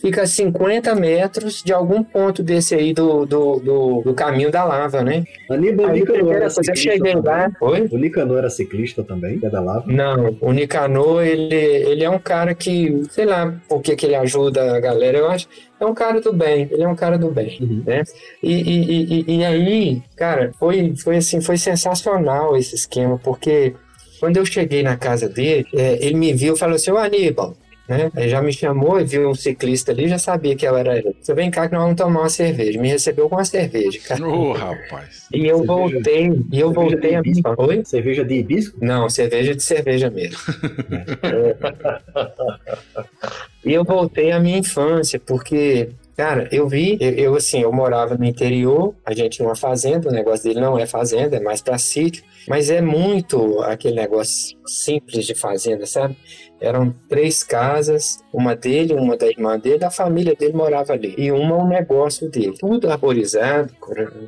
fica a 50 metros de algum ponto desse aí do, do, do, do caminho da lava, né? Aníbal aí, Nicanor era ciclista. cheguei lá. Oi? O Nicanor era ciclista também, é da lava? Não, o Nicanor, ele, ele é um cara que, sei lá por que, que ele ajuda a galera, eu acho é um cara do bem, ele é um cara do bem, uhum. né? E, e, e, e, aí, cara, foi, foi assim, foi sensacional esse esquema, porque quando eu cheguei na casa dele, é, ele me viu e falou assim, ô Aníbal, né? Aí já me chamou e viu um ciclista ali, já sabia que ela era ele. Você vem cá que nós vamos tomar uma cerveja. Me recebeu com uma cerveja, cara. Ô, oh, rapaz. E eu cerveja, voltei, e eu voltei a minha... Oi? Cerveja de hibisco? Não, cerveja de cerveja mesmo. *laughs* E eu voltei à minha infância, porque Cara, eu vi, eu, eu, assim, eu morava no interior, a gente tinha uma fazenda, o negócio dele não é fazenda, é mais para sítio, mas é muito aquele negócio simples de fazenda, sabe? Eram três casas, uma dele, uma da irmã dele, a família dele morava ali. E uma um negócio dele. Tudo arborizado,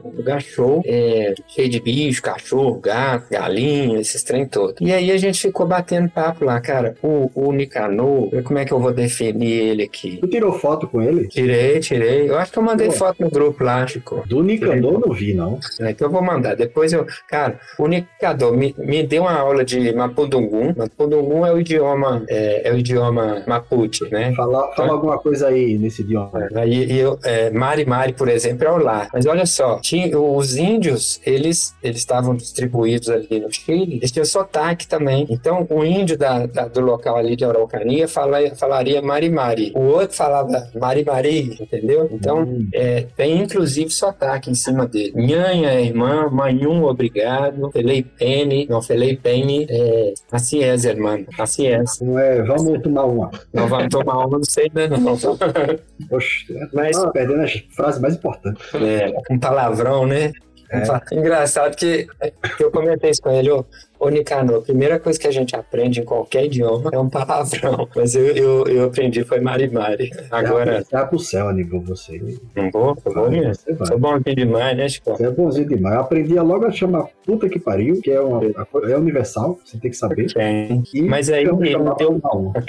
um lugar show, é, cheio de bicho, cachorro, gato, galinha, esses trem todos. E aí a gente ficou batendo papo lá, cara. O, o Nicanor, como é que eu vou definir ele aqui? Tu tirou foto com ele? Tirei, tirei. Eu acho que eu mandei Pô. foto no grupo lá, Chico. Do Nicanor não vi, não. É, então eu vou mandar. Depois eu. Cara, o Nicanor me, me deu uma aula de Mapudungun. Mapudungun é o idioma é, é, o idioma Mapuche, né? Fala, fala então, alguma coisa aí nesse idioma. É, e, eu, é, Mari Mari, por exemplo, é o lá. Mas olha só, tinha, os índios, eles eles estavam distribuídos ali no Chile, eles tinham sotaque também. Então, o índio da, da do local ali de Araucania fala, falaria Mari Mari. O outro falava Mari Mari, entendeu? Então, hum. é, tem inclusive sotaque em cima dele. Nhanha é irmã, manhum, obrigado. Felei Pene, não, Felei Pene, é, assim é, irmão, assim é. Não é, vamos tomar uma. Não vamos tomar uma, não sei ainda não. Poxa, mas ah, perdendo a frase mais importante. É, um palavrão, né? É. Engraçado que, que eu comentei isso com ele, ô, Ô, Nicanor, a primeira coisa que a gente aprende em qualquer idioma é um palavrão. *laughs* Mas eu, eu, eu aprendi foi Mari Mari. Agora. Você vai pro céu, Aníbal, você. Não vou? Tô bom mesmo. Sou bom aqui demais, né, Chico? Você é bonzinho demais. Eu aprendi logo a chamar puta que pariu, que é, uma, é universal, você tem que saber. E mas aí ele me deu.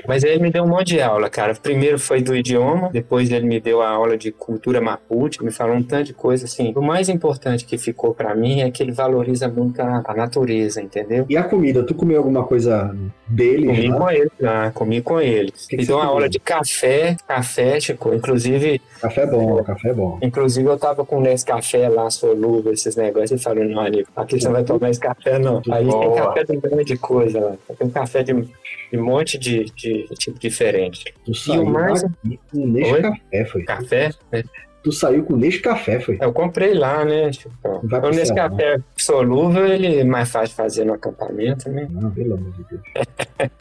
Mas aí ele me deu um monte de aula, cara. Primeiro foi do idioma, depois ele me deu a aula de cultura mapuche, me falou um tanto de coisa assim. O mais importante que ficou para mim é que ele valoriza muito a, a natureza, entendeu? Entendeu? E a comida, tu comeu alguma coisa dele? Comi lá? com ele, lá, comi com ele. que uma comeu? aula de café, café, Chico. Inclusive, Café bom, café bom. inclusive eu tava com esse café lá, solúvel, esses negócios, e falei, não, Aníbal, aqui você não vai tomar esse café, não. Aí tem Boa. café de um monte de coisa lá. Tem café de, de um monte de, de tipo diferente. Tu saiu mais- com Nescafé, foi. Café, né? Tu saiu com Nescafé, foi. Eu comprei lá, né? Tipo, Vai pro então, nesse Ceará. café solúvel, ele é mais fácil de fazer no acampamento, né? Não, pelo amor de Deus. *laughs*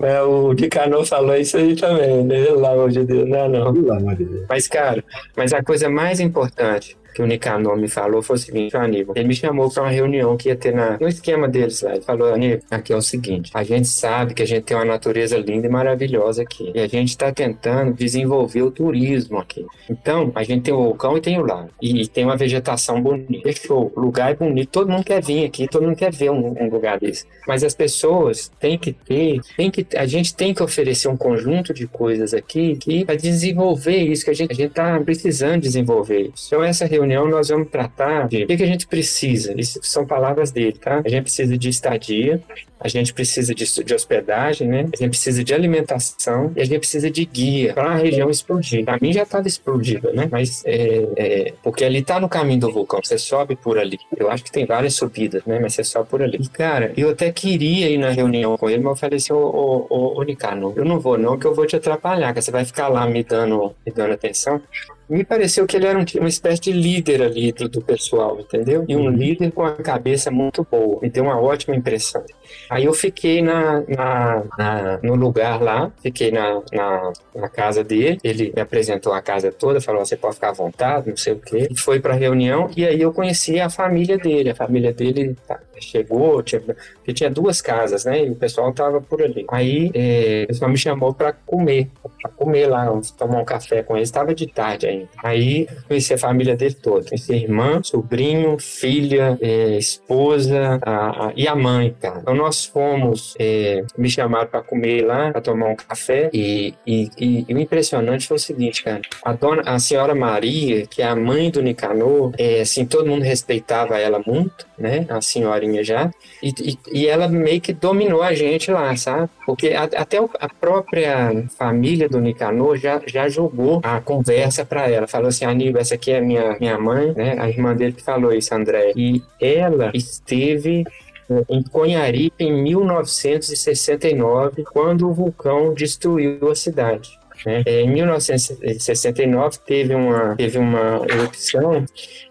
É, o Dicano falou isso aí também, né? Pelo amor de Deus, não, é não. Pelo amor de Deus. Mas, cara, mas a coisa mais importante que o Nicanor me falou foi o seguinte, Aníbal, ele me chamou para uma reunião que ia ter na, no esquema deles lá. Ele falou, Aníbal, aqui é o seguinte, a gente sabe que a gente tem uma natureza linda e maravilhosa aqui. E a gente está tentando desenvolver o turismo aqui. Então, a gente tem o vulcão e tem o lago. E, tem uma vegetação bonita. Fechou. O lugar é bonito. Todo mundo quer vir aqui, todo mundo quer ver um, um lugar desse. Mas as pessoas têm que ter, tem que, a gente tem que oferecer um conjunto de coisas aqui que para desenvolver isso que a gente está precisando desenvolver. Isso. Então essa reunião nós vamos tratar de o que, que a gente precisa. Isso são palavras dele, tá? A gente precisa de estadia, a gente precisa de, de hospedagem, né? A gente precisa de alimentação e a gente precisa de guia para a região explodir. Para mim já estava explodida, né? Mas é, é, porque ali tá no caminho do vulcão, você sobe por ali. Eu acho que tem várias subidas, né? Mas você sobe por ali. E, cara, eu até queria ir na reunião com ele, mas eu falei assim, ô, ô, ô, ô eu não vou não, que eu vou te atrapalhar, que você vai ficar lá me dando, me dando atenção. Me pareceu que ele era um, uma espécie de líder ali do, do pessoal, entendeu? E um líder com a cabeça muito boa. Me deu uma ótima impressão. Aí eu fiquei na, na, na- no lugar lá, fiquei na, na, na casa dele. Ele me apresentou a casa toda, falou: você pode ficar à vontade, não sei o quê. E foi pra reunião e aí eu conheci a família dele. A família dele tá, chegou, tinha, porque tinha duas casas, né? E o pessoal tava por ali. Aí é, o pessoal me chamou pra comer, pra comer lá, tomar um café com eles. Estava de tarde ainda. Aí conheci a família dele toda. Conheci irmã, sobrinho, filha, é, esposa a- a- e a mãe, cara. Então nós fomos, é, me chamaram para comer lá, para tomar um café. E, e- e- e o impressionante foi o seguinte, cara. A dona, a senhora Maria, que é a mãe do Nicanor, é, assim, todo mundo respeitava ela muito, né? A senhorinha já. E, e- e ela meio que dominou a gente lá, sabe? Porque a- até a própria família do Nicanor já, já jogou a conversa para ela. Falou assim, Aníbal, essa aqui é minha, minha mãe, né? A irmã dele que falou isso, André. E ela esteve eh, em Conharipe em 1969, quando o vulcão destruiu a cidade. Né? Em 1969 teve uma, teve uma erupção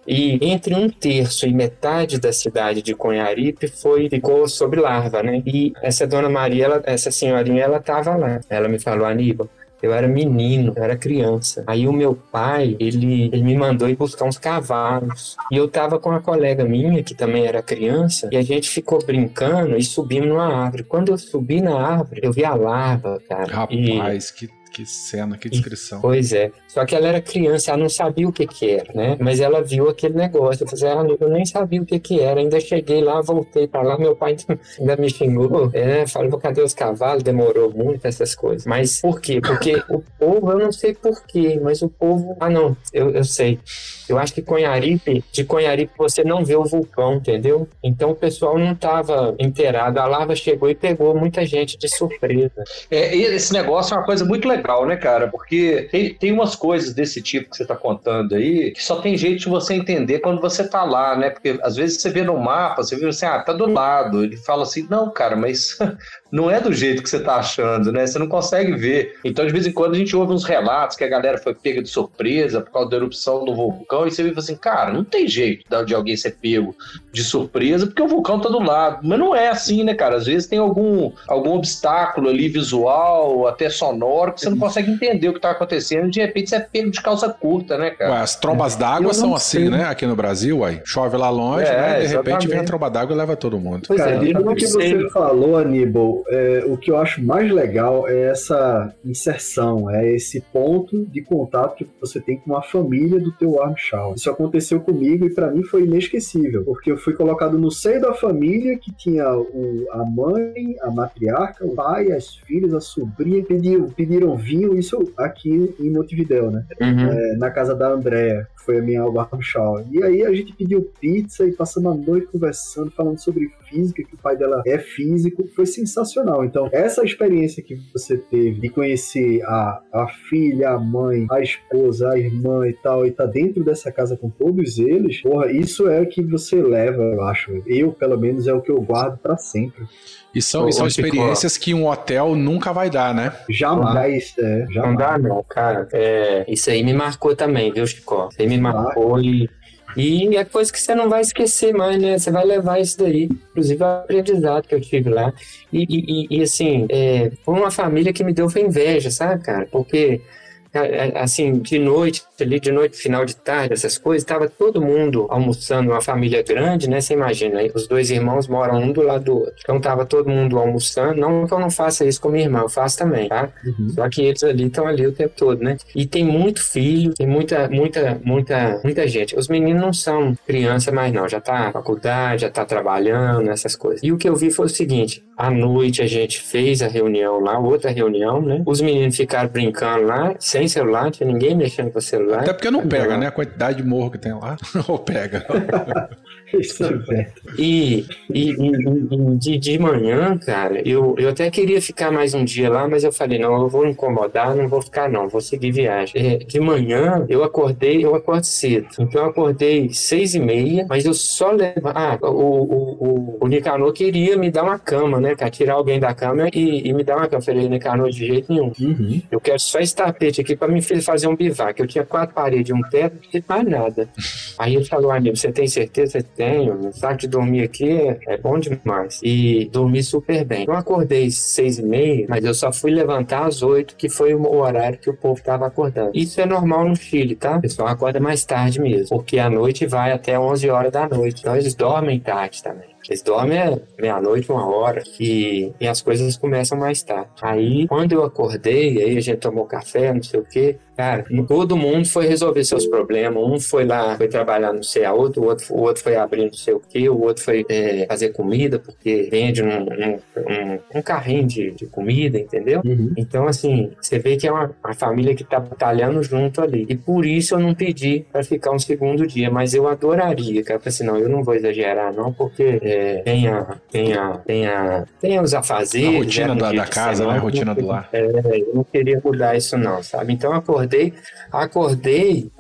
e entre um terço e metade da cidade de Conharipe foi ficou sob larva, né? E essa dona Maria, ela- essa senhorinha, ela estava lá. Ela me falou, Aníbal, eu era menino, eu era criança. Aí o meu pai, ele, ele me mandou ir buscar uns cavalos. E eu tava com uma colega minha, que também era criança, e a gente ficou brincando e subimos numa árvore. Quando eu subi na árvore, eu vi a larva, cara. E- Rapaz, que, que cena, que descrição. Pois é. Só que ela era criança, ela não sabia o que que era, né? Mas ela viu aquele negócio. Eu falei, ah, eu nem sabia o que que era. Ainda cheguei lá, voltei pra lá, meu pai *laughs* ainda me xingou. É, falou, cadê os cavalos? Demorou muito, essas coisas. Mas por quê? Porque o povo, eu não sei por quê, mas o povo... Ah, não, eu, eu sei. Eu acho que Conharipe, de Conharipe você não vê o vulcão, entendeu? Então o pessoal não estava inteirado. A lava chegou e pegou muita gente de surpresa. É, e esse negócio é uma coisa muito legal, né, cara? Porque tem, tem umas coisas desse tipo que você tá contando aí que só tem jeito de você entender quando você tá lá, né? Porque às vezes você vê no mapa, você vê assim, ah, tá do lado. Ele fala assim, não, cara, mas não é do jeito que você tá achando, né? Você não consegue ver. Então, de vez em quando, a gente ouve uns relatos que a galera foi pega de surpresa por causa da erupção do vulcão, e você vê assim, cara, não tem jeito de alguém ser pego de surpresa, porque o vulcão tá do lado. Mas não é assim, né, cara? Às vezes tem algum, algum obstáculo ali visual, até sonoro, que você não consegue entender o que tá acontecendo, e de repente você é pego de calça curta, né, cara? Ué, as trombas d'água são assim, sei. né? Aqui no Brasil, uai. Chove lá longe, É, né? De repente exatamente. vem a tromba d'água e leva todo mundo. Pois Cara, é, eu pelo não que você falou, Aníbal, o, é, o que eu acho mais legal é essa inserção, é esse ponto de contato que você tem com a família do teu Armshaw. Isso aconteceu comigo e para mim foi inesquecível, porque eu fui colocado no seio da família que tinha o, a mãe, a matriarca, o pai, as filhas, a sobrinha, pediram, pediram vinho, isso aqui em Montevideo, né? Uhum. É, na casa da Andrea, que foi a minha Armshaw. E aí a gente pediu pizza e passamos a noite conversando, falando sobre física, que o pai dela é físico, foi sensacional. Então, essa experiência que você teve de conhecer a, a filha, a mãe, a esposa, a irmã e tal, e tá dentro dessa casa com todos eles, porra, isso é o que você leva, eu acho. Eu, pelo menos, é o que eu guardo para sempre. E são, e são experiências que um hotel nunca vai dar, né? Jamais, é. Jamais. Não dá, não, cara. É, isso aí me marcou também, viu, Chico? Isso aí me marcou e e é coisa que você não vai esquecer mais, né? Você vai levar isso daí, inclusive o aprendizado que eu tive lá. E, e, e assim, é, foi uma família que me deu inveja, sabe, cara? Porque assim, de noite, ali de noite, final de tarde, essas coisas, estava todo mundo almoçando, uma família grande, né? Você imagina, os dois irmãos moram um do lado do outro. Então tava todo mundo almoçando, não que eu não faça isso com minha irmã, eu faço também, tá? Uhum. Só que eles ali estão ali o tempo todo, né? E tem muito filho, tem muita, muita, muita, muita gente. Os meninos não são criança mais não, já tá na faculdade, já tá trabalhando, essas coisas. E o que eu vi foi o seguinte, à noite a gente fez a reunião lá, outra reunião, né? Os meninos ficaram brincando lá, sem celular, não tinha ninguém mexendo com o celular. Até porque não pega, né? A quantidade de morro que tem lá, *laughs* ou pega. *laughs* Isso é e, e, e, de, de manhã, cara, eu, eu até queria ficar mais um dia lá, mas eu falei, não, eu vou incomodar, não vou ficar não, vou seguir viagem. É, de manhã, eu acordei, eu acordo cedo. Então eu acordei seis e meia, mas eu só levo... Ah, o, o, o, o Nicanor queria me dar uma cama, né, cara? Tirar alguém da cama e, e me dar uma cama. Eu falei, Nicanor, de jeito nenhum. Uhum. Eu quero só esse tapete aqui pra me fazer um bivac. Eu tinha quatro paredes e um teto, não mais nada. Aí ele falou, amigo, você tem certeza? Tenho, o de dormir aqui é, é, bom demais. E dormi super bem. Eu acordei seis e meia, mas eu só fui levantar às oito, que foi o horário que o povo estava acordando. Isso é normal no Chile, tá? O pessoal acorda mais tarde mesmo, porque a noite vai até 11 horas da noite. Então eles dormem tarde também. Eles dormem meia-noite, uma hora, e, e as coisas começam mais tarde. Aí, quando eu acordei, aí a gente tomou café, não sei o quê, cara, todo mundo foi resolver seus problemas. Um foi lá, foi trabalhar não sei aonde, o outro, o outro foi abrir não sei o quê, o outro foi é, fazer comida, porque vende um, um, um, um carrinho de, de, comida, entendeu? Uhum. Então, assim, você vê que é uma, uma família que tá batalhando junto ali. E por isso eu não pedi para ficar um segundo dia, mas eu adoraria, cara. Eu falei assim, não, eu não vou exagerar, não, porque é, tem, a, tem, a, tem, a, tem os afazeres. A rotina da, da casa, né? A rotina do lar. É, eu não queria mudar isso, não, sabe? Então, acordei, acordei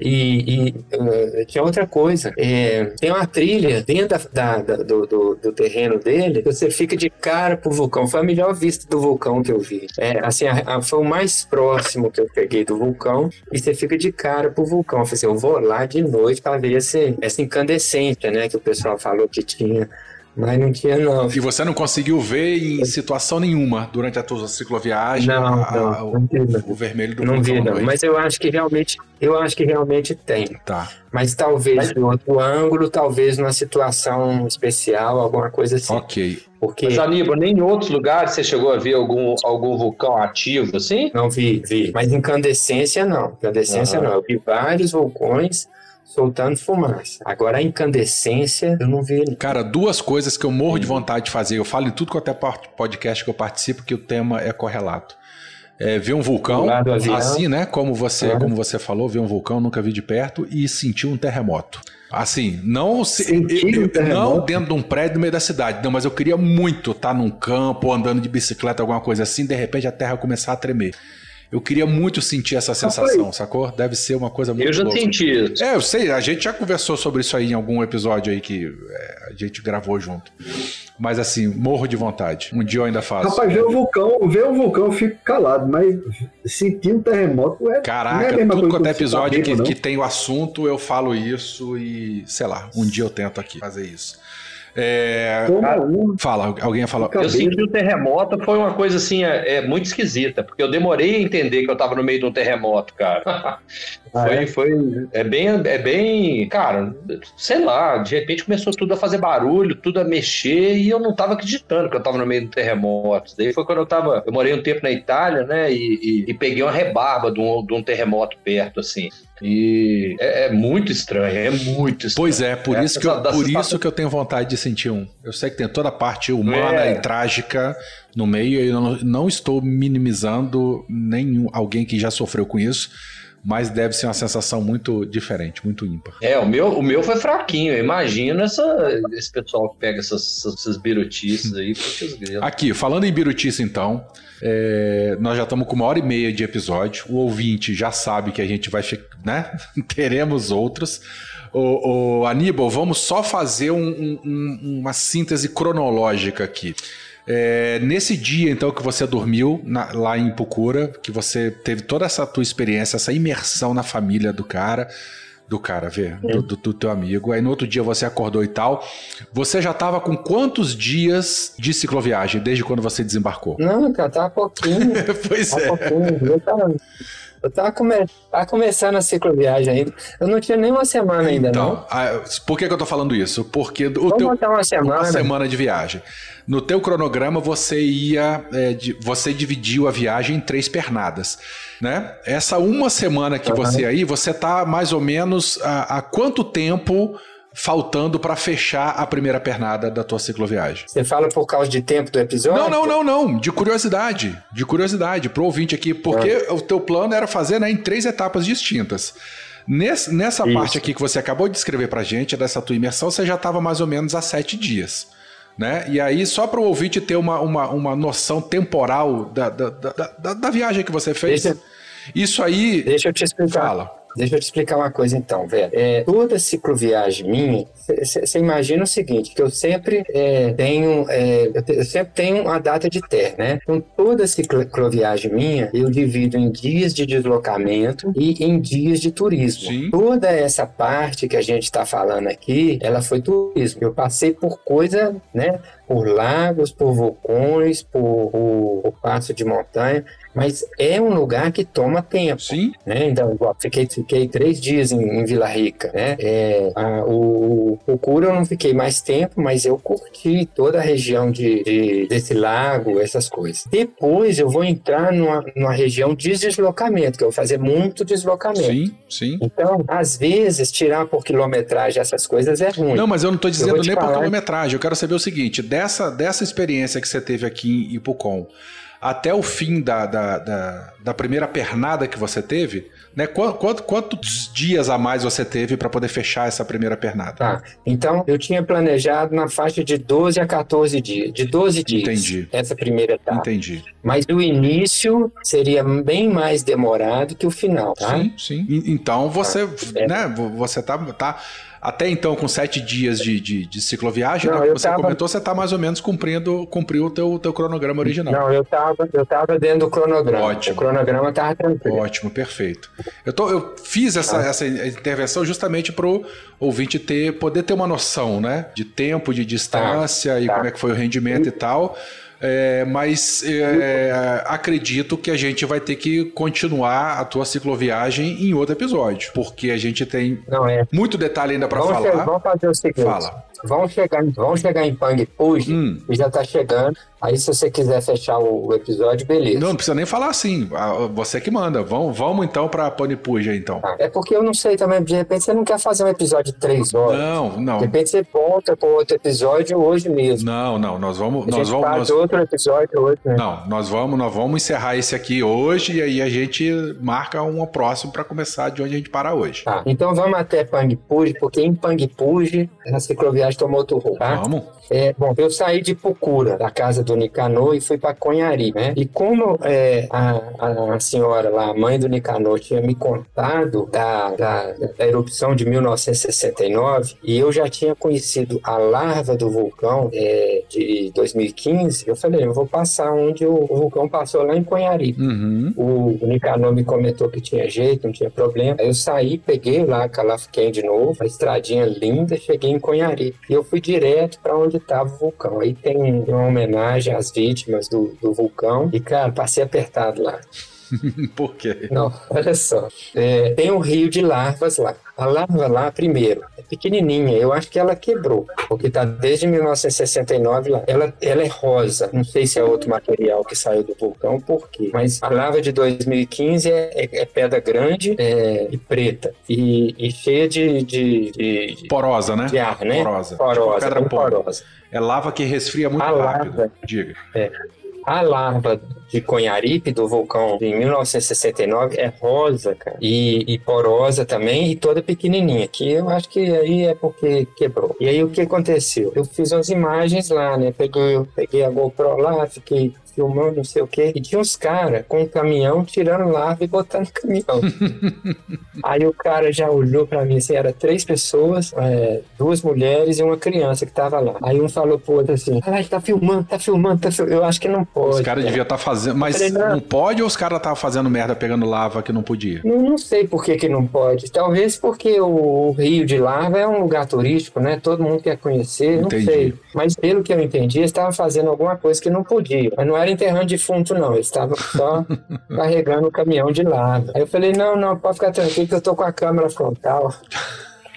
e, e uh, tinha outra coisa, é, tem uma trilha dentro da, da, do, do, do, terreno dele, que você fica de cara pro vulcão. Foi a melhor vista do vulcão que eu vi. É, assim, a, a, foi o mais próximo que eu peguei do vulcão, e você fica de cara pro vulcão. Eu falei assim, eu vou lá de noite para ver esse, essa incandescência, né, que o pessoal falou que tinha mas não tinha, não. E você não conseguiu ver em situação nenhuma durante a tua cicloviagem não, a, não, a, não, o, o, vermelho do Não vi, não. Mas eu acho que realmente, eu acho que realmente tem. Tá. Mas talvez em outro ângulo, talvez numa situação especial, alguma coisa assim. Ok. Porque... Mas, Aníbal, nem em outros lugares você chegou a ver algum, algum vulcão ativo, assim? Não vi, vi. Mas incandescência, não. Incandescência, uhum. não. Eu vi vários vulcões soltando fumaça. Agora a incandescência, eu não vi. Cara, duas coisas que eu morro de vontade de fazer. Eu falo em tudo quanto é podcast que eu participo, que o tema é correlato. É, ver um vulcão, assim, né? Como você, uhum. como você falou, ver um vulcão, nunca vi de perto, e sentir um terremoto. Assim, não, se, eu, eu, não dentro de um prédio no meio da cidade, não, mas eu queria muito estar num campo, andando de bicicleta, alguma coisa assim, de repente a terra começar a tremer. Eu queria muito sentir essa sensação, sacou? Deve ser uma coisa muito Eu já louca. senti isso. É, eu sei, a gente já conversou sobre isso aí em algum episódio aí que é, a gente gravou junto. Mas assim, morro de vontade. Um dia eu ainda faço. Rapaz, ver o vulcão, ver o vulcão eu fico calado, mas sentir um terremoto é. Caraca, é tudo quanto é episódio que, que tem o assunto, eu falo isso e, sei lá, um dia eu tento aqui fazer isso. É... Fala, alguém ia falar. Eu senti o terremoto, foi uma coisa assim, é, é, muito esquisita, porque eu demorei a entender que eu tava no meio de um terremoto, cara. *laughs* Ah, foi, é? foi. É bem, é bem. Cara, sei lá, de repente começou tudo a fazer barulho, tudo a mexer, e eu não tava acreditando que eu tava no meio do terremoto. Daí foi quando eu tava. Eu morei um tempo na Itália, né? E, e, e peguei uma rebarba de um, de um terremoto perto, assim. E é, é, muito estranho, é muito estranho. Pois é, por, isso, que eu, por isso que eu tenho vontade de sentir um. Eu sei que tem toda a parte humana é. e trágica no meio, e eu não, não estou minimizando nenhum alguém que já sofreu com isso mas deve ser uma sensação muito diferente, muito ímpar. É, o meu, o meu foi fraquinho. Eu imagino essa, esse pessoal que pega essas, essas birutices aí. Aqui, falando em birutice, então, é, nós já estamos com uma hora e meia de episódio. O ouvinte já sabe que a gente vai, né? *laughs* Teremos outros. O, o Aníbal, vamos só fazer um, um, uma síntese cronológica aqui. É, nesse dia, então, que você dormiu na, lá em Pucura, que você teve toda essa tua experiência, essa imersão na família do cara, do cara, vê, do, do, do, teu amigo. Aí no outro dia você acordou e tal. Você já tava com quantos dias de cicloviagem desde quando você desembarcou? Não, cara, tava pouquinho. *laughs* pois tava é. Pouquinho. Eu tava, eu tava, come... tava começando a cicloviagem ainda. Eu não tinha nem uma semana ainda, então, não. por que, que eu tô falando isso? Porque o Vamos teu. Uma semana. uma semana de viagem. No teu cronograma você ia, é, de, você dividiu a viagem em três pernadas, né? Essa uma semana que uhum. você aí, você tá mais ou menos há, há quanto tempo faltando para fechar a primeira pernada da tua cicloviagem. Você fala por causa de tempo do episódio? Não, não, não, não. De curiosidade. De curiosidade, pro ouvinte aqui, porque ah. o teu plano era fazer né, em três etapas distintas. Nesse, nessa Isso. parte aqui que você acabou de descrever pra gente, dessa tua imersão, você já estava mais ou menos há sete dias. Né? E aí, só para o ouvinte ter uma, uma, uma noção temporal da, da, da, da, da viagem que você fez, deixa, isso aí. Deixa eu te explicar. Fala. Deixa eu te explicar uma coisa então, velho. É, toda cicloviagem minha, você imagina o seguinte, que eu sempre é, tenho, é, eu sempre tenho a data de ter, né? Então toda cicloviagem minha, eu divido em dias de deslocamento e em dias de turismo. Sim. Toda essa parte que a gente está falando aqui, ela foi turismo. Eu passei por coisa, né? Por lagos, por vulcões, por, por, por passo de montanha mas é um lugar que toma tempo. Sim. Né? Então, fiquei, fiquei três dias em, em Vila Rica. Né? É, a, o, o Cura eu não fiquei mais tempo, mas eu curti toda a região de, de, desse lago, essas coisas. Depois eu vou entrar numa, numa região de deslocamento, que eu vou fazer muito deslocamento. Sim, sim. Então, às vezes, tirar por quilometragem essas coisas é ruim. Não, mas eu não estou dizendo nem falar... por quilometragem. Eu quero saber o seguinte: dessa, dessa experiência que você teve aqui em Ipucom, até o fim da, da, da, da primeira pernada que você teve, né? Quanto, quantos dias a mais você teve para poder fechar essa primeira pernada? Tá. Então, eu tinha planejado na faixa de 12 a 14 dias. De 12 dias. Entendi. Essa primeira etapa. Entendi. Mas o início seria bem mais demorado que o final, tá? Sim, sim. Então você, é. né? Você tá, tá até então, com sete dias de, de, de cicloviagem, não, né, você tava... comentou, você está mais ou menos cumprindo, cumpriu o teu, teu cronograma original. Não, eu estava eu tava dentro do cronograma. Ótimo. O cronograma estava tranquilo. Ótimo, perfeito. Eu, tô, eu fiz essa, ah. essa intervenção justamente para o ouvinte ter, poder ter uma noção, né? De tempo, de distância tá. e tá. como é que foi o rendimento e, tal. É, mas é, acredito que a gente vai ter que continuar a tua cicloviagem em outro episódio, porque a gente tem é. muito detalhe ainda para falar. vamos fazer o seguinte. Fala. Vão chegar, vão chegar em Pang hoje hum. e já tá chegando. Aí, se você quiser fechar o episódio, beleza. Não, não precisa nem falar assim. Você que manda. Vamos, vamos então pra Panipuja, então. Ah, é porque eu não sei também. De repente, você não quer fazer um episódio de três horas. Não, não. De repente, você volta para outro episódio hoje mesmo. Não, não. Nós vamos. A nós vamos faz nós... outro episódio hoje. Né? Não, nós vamos, nós vamos encerrar esse aqui hoje e aí a gente marca um próximo para começar de onde a gente para hoje. Tá. Então, vamos até Pangpuj, porque em Pangpuj, a cicloviagem tomou outro. Tá? Vamos. É, bom, eu saí de Pucura, da casa do Nicanor, e fui para Conhari, né? E como é, a, a, senhora lá, a mãe do Nicanor, tinha me contado da, da, da, erupção de 1969, e eu já tinha conhecido a larva do vulcão é, de 2015, eu falei, eu vou passar onde o, o vulcão passou lá em Conhari. Uhum. O, o Nicanor me comentou que tinha jeito, não tinha problema. Aí eu saí, peguei lá Calafquém de novo, a estradinha linda, cheguei em Conhari. E eu fui direto para onde estava o vulcão. Aí tem uma homenagem às vítimas do, do vulcão. E, cara, passei apertado lá. *laughs* Por quê? Não, olha só. É, tem um rio de larvas lá. A larva lá, primeiro, é pequenininha. Eu acho que ela quebrou, porque está desde 1969 lá. Ela, ela é rosa. Não sei se é outro material que saiu do vulcão, por quê? Mas a larva de 2015 é, é, é pedra grande é, e preta. E, e cheia de, de, de, Porosa, né? de ar, né? Porosa. Porosa, Tipo pedra porosa. É lava que resfria muito A rápido. lava. Diga. A larva de Conharipe, do vulcão de 1969, é rosa, cara. E, e porosa também, e toda pequenininha. Que eu acho que aí é porque quebrou. E aí o que aconteceu? Eu fiz umas imagens lá, né? Peguei, peguei a GoPro lá, fiquei filmando, não sei o quê. E tinha uns caras com um caminhão tirando larva e botando no caminhão. *laughs* Aí o cara já olhou pra mim, assim, era três pessoas, é, duas mulheres e uma criança que tava lá. Aí um falou pro outro assim, ai, tá filmando, tá filmando, tá filmando. Eu acho que não pode. Os caras cara. deviam estar fazendo. Mas Falei, não. não pode ou os caras estavam fazendo merda pegando lava que não podia? Não, não sei por que, que não pode. Talvez porque o, o Rio de Lava é um lugar turístico, né? Todo mundo quer conhecer, Entendi. não sei. Mas pelo que eu entendi, eles estavam fazendo alguma coisa que não podia. Mas não era enterrando defunto, não. Eles estavam só *laughs* carregando o caminhão de lava. Aí eu falei, não, não, pode ficar tranquilo que eu tô com a câmera frontal. *laughs*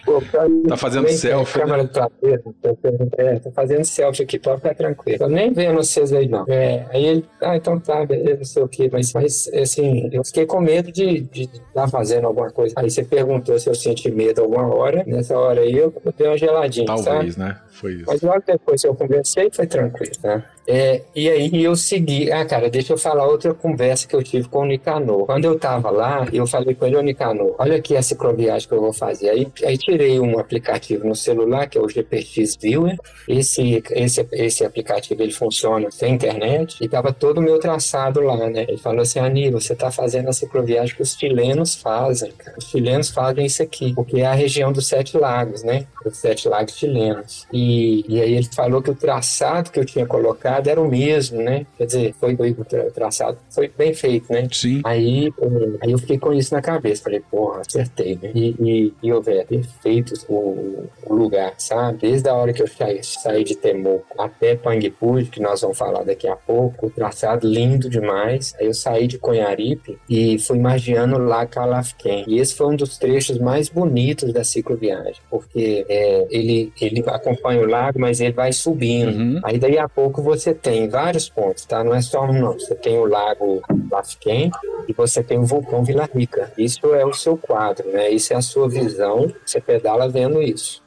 Pô, pra- Tá fazendo selfie, né? Câmera do planeta. Tô- É, tô fazendo selfie aqui, pode ficar tranquilo. Tô nem vendo vocês aí, não. É, aí ele, ah, então tá, beleza, não sei o quê. Mas, mas assim, eu fiquei com medo de estar fazendo alguma coisa. Aí você perguntou se eu senti medo alguma hora. Nessa hora aí eu dei uma geladinha, sabe? Talvez, né? Foi isso. Mas logo depois que eu conversei, foi tranquilo, né? É, e aí eu segui. Ah, cara, deixa eu falar outra conversa que eu tive com o Nicanor. Quando eu tava lá, eu falei com ele, ô Nicanor, olha aqui a cicloviagem que eu vou fazer. Aí, aí tirei um aplicativo no celular, que é o GPX Viewer. Esse, esse, esse aplicativo, ele funciona sem internet. E tava todo o meu traçado lá, né? Ele falou assim, Aníbal, você tá fazendo a cicloviagem que os chilenos fazem, cara. Os chilenos fazem isso aqui, porque é a região dos Sete Lagos, né? Os Sete Lagos chilenos. E, e aí ele falou que o traçado que eu tinha colocado era o mesmo, né? Quer dizer, foi, foi o tra- traçado foi bem feito, né? Sim. Aí, eh, aí eu fiquei com isso na cabeça. Falei, porra, acertei, né? E, e, e ô, velho, perfeito o, o lugar, sabe? Desde a hora que eu saí, saí de Temor até Panguipur, que nós vamos falar daqui a pouco, o traçado lindo demais. Aí eu saí de Conharipe e fui margeando lá Calafquém. E esse foi um dos trechos mais bonitos da cicloviagem, porque é, ele, ele acompanha o lago, mas ele vai subindo. Uhum. Aí daí a pouco você tem vários pontos, tá? Não é só um, não. Você tem o Lago Lafquém e você tem o vulcão Vila Rica. Isso é o seu quadro, né? Isso é a sua visão. Você pedala vendo isso.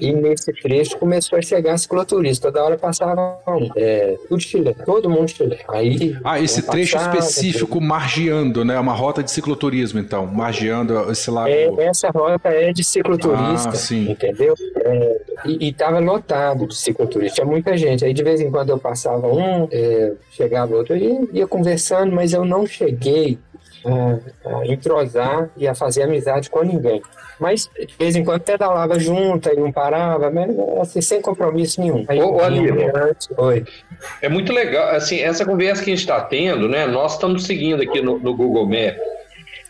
E nesse trecho começou a chegar cicloturista. Toda hora passava. É, tudo chileno. Todo mundo chileno. Aí, Ah, esse trecho passava, específico margeando, né? Uma rota de cicloturismo, então. Margeando esse lago. É, essa rota é de cicloturista, Ah, sim. entendeu? É, e, e tava lotado de cicloturista, tinha muita gente. Aí de vez em quando eu passava um, é, chegava outro, e ia conversando, mas eu não cheguei a, a entrosar e a fazer amizade com ninguém. Mas de vez em quando pedalava junto, aí não parava, mas assim, sem compromisso nenhum. Aí, Ô. Oi. É muito legal, assim, essa conversa que a gente está tendo, né? Nós estamos seguindo aqui no, no Google Maps.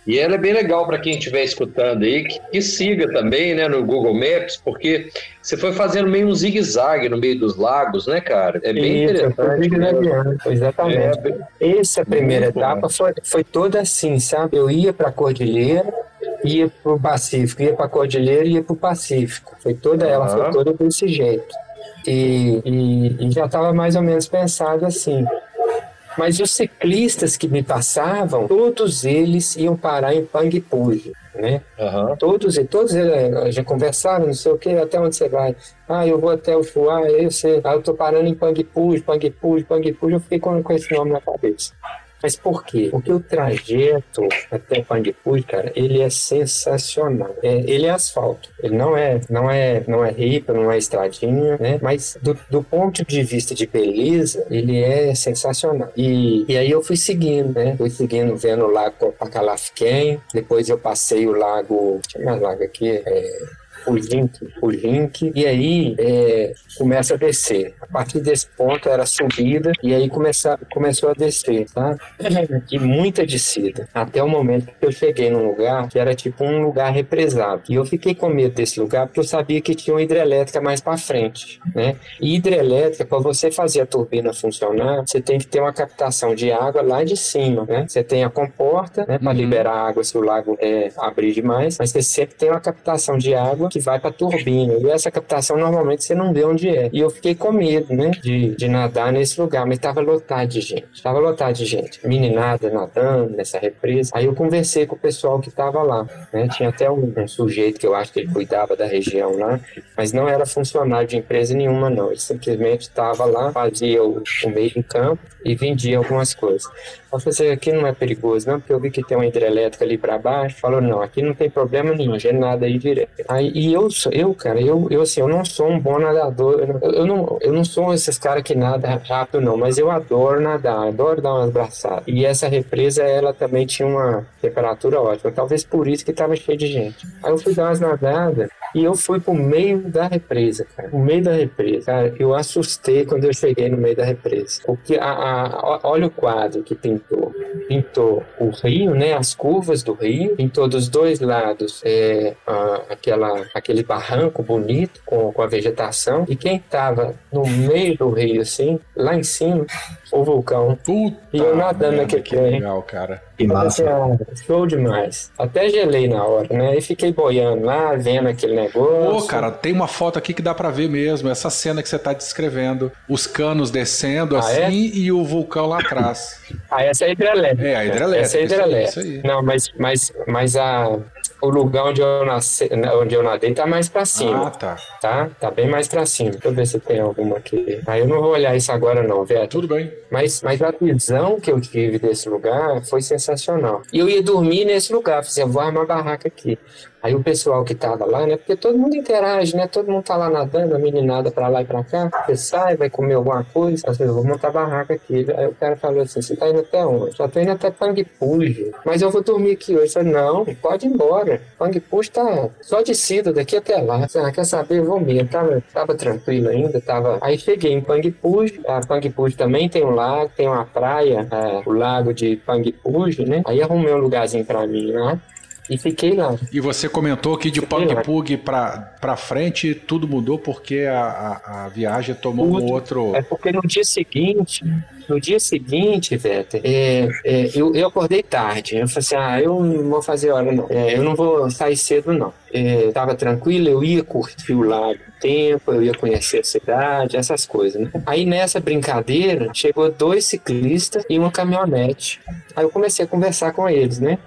E ela é bem legal para quem estiver escutando aí, que, que siga também, né, no Google Maps, porque você foi fazendo meio um zigue-zague no meio dos lagos, né, cara? É bem Isso, interessante. né? zigue-zagueando, Exatamente. É, Essa primeira bom. etapa foi, foi toda assim, sabe? Eu ia para a Cordilheira, ia para o Pacífico, ia para a Cordilheira e ia para o Pacífico. Foi toda ela, foi toda desse jeito. E, e, e já estava mais ou menos pensado assim. Mas os ciclistas que me passavam, todos eles iam parar em Panguipulho, né? Aham. Todos, e todos eles já conversaram, não sei o que, até onde você vai. Ah, eu vou até o Chuá, aí você. Ah, eu tô parando em Panguipulho, Panguipulho, Panguipulho, eu fiquei com, com esse nome na cabeça. Mas por quê? Porque o trajeto até Panguipulho, cara, ele é sensacional. É, ele é asfalto. Ele não é, não é, não é ripa, não é estradinha, né? Mas do, do ponto de vista de beleza, ele é sensacional. E, e aí eu fui seguindo, né? Fui seguindo, vendo o lago Copacalafquém, depois eu passei o lago, tinha mais lago aqui, é, Pulink, Pulink, e aí é, começa a descer. A partir desse ponto era subida e aí começar, começou a descer, tá? *clears throat* E muita descida. Até o momento que eu cheguei num lugar que era tipo um lugar represado. E eu fiquei com medo desse lugar porque eu sabia que tinha uma hidrelétrica mais para frente, né? E hidrelétrica, para você fazer a turbina funcionar, você tem que ter uma captação de água lá de cima, né? Você tem a comporta, né, para Uhum. liberar água se o lago é, abrir demais, mas você sempre tem uma captação de água que vai para turbina. E essa captação normalmente você não vê onde é. E eu fiquei com medo, né, de, de nadar nesse lugar, mas estava lotado de gente. Estava lotado de gente. Meninada nadando nessa represa. Aí eu conversei com o pessoal que estava lá, né? Tinha até um, um sujeito que eu acho que ele cuidava da região lá, mas não era funcionário de empresa nenhuma, não. Ele simplesmente estava lá, fazia o, o meio de campo e vendia algumas coisas. Eu falei assim, aqui não é perigoso, não, porque eu vi que tem uma hidrelétrica ali para baixo. Falou, não, aqui não tem problema nenhum, já é nada aí direto. Aí, e eu, eu, cara, eu, eu assim, eu não sou um bom nadador, eu, não- eu não, eu não sou esses caras que nada rápido, não, mas eu adoro nadar, adoro dar umas braçadas. E essa represa, ela também tinha uma temperatura ótima, talvez por isso que tava cheio de gente. Aí eu fui dar umas nadadas e eu fui pro meio da represa, cara. No meio da represa. Cara, eu assustei quando eu cheguei no meio da represa. Porque a, a- ó- olha o quadro que pintou. Pintou o rio, né? As curvas do rio. Pintou dos dois lados é, a- aquela, aquele barranco bonito com, com a vegetação. E quem tava no meio do rio, assim, lá em cima, o vulcão. Puta E eu nadando naquele que trem. legal, cara. Que assim, massa. ah, show demais. Até gelei na hora, né? E fiquei boiando lá, vendo aquele negócio. Pô, cara, tem uma foto aqui que dá pra ver mesmo, essa cena que você tá descrevendo. Os canos descendo Ah, assim é? e o vulcão lá atrás. Ah, essa é a hidrelétrica. É, a hidrelétrica, Essa é a isso aí, hidrelétrica. isso aí. Não, mas, mas, mas a, o lugar onde eu, nasci, onde eu nadei tá mais pra cima, Ah, tá. tá? Tá bem mais pra cima. Deixa eu ver se tem alguma aqui. Aí eu não vou olhar isso agora não, velho. Tudo bem. Mas, mas a visão que eu tive desse lugar foi sensacional. E eu ia dormir nesse lugar, falei assim, eu vou armar barraca aqui. Aí o pessoal que tava lá, né? Porque todo mundo interage, né? Todo mundo tá lá nadando, a meninada pra lá e pra cá. Você sai, vai comer alguma coisa. Vezes eu vou montar barraca aqui. Aí o cara falou assim: você tá indo até onde? Já tô indo até Pangpuji. Mas eu vou dormir aqui hoje. Eu falei, não, pode ir embora. Pangpuji tá só descida daqui até lá. Ah, quer saber? Eu vou mesmo. Tava, tava tranquilo ainda. Tava... Aí cheguei em Pangpuji. A Pangpuji também tem um lago, tem uma praia, é, o lago de Pangpuji, né? Aí arrumei um lugarzinho pra mim lá. E fiquei lá. E você comentou que de lá. Pug pra, pra frente tudo mudou porque a, a, a viagem tomou um Tudo. outro. É porque no dia seguinte, no dia seguinte, Veta, é, é, eu, eu acordei tarde. Eu falei assim: ah, eu não vou fazer hora, não. É, eu não vou sair cedo, não. É, tava tranquilo, eu ia curtir o lago um tempo, eu ia conhecer a cidade, essas coisas, né? Aí nessa brincadeira, chegou dois ciclistas e uma caminhonete. Aí eu comecei a conversar com eles, né?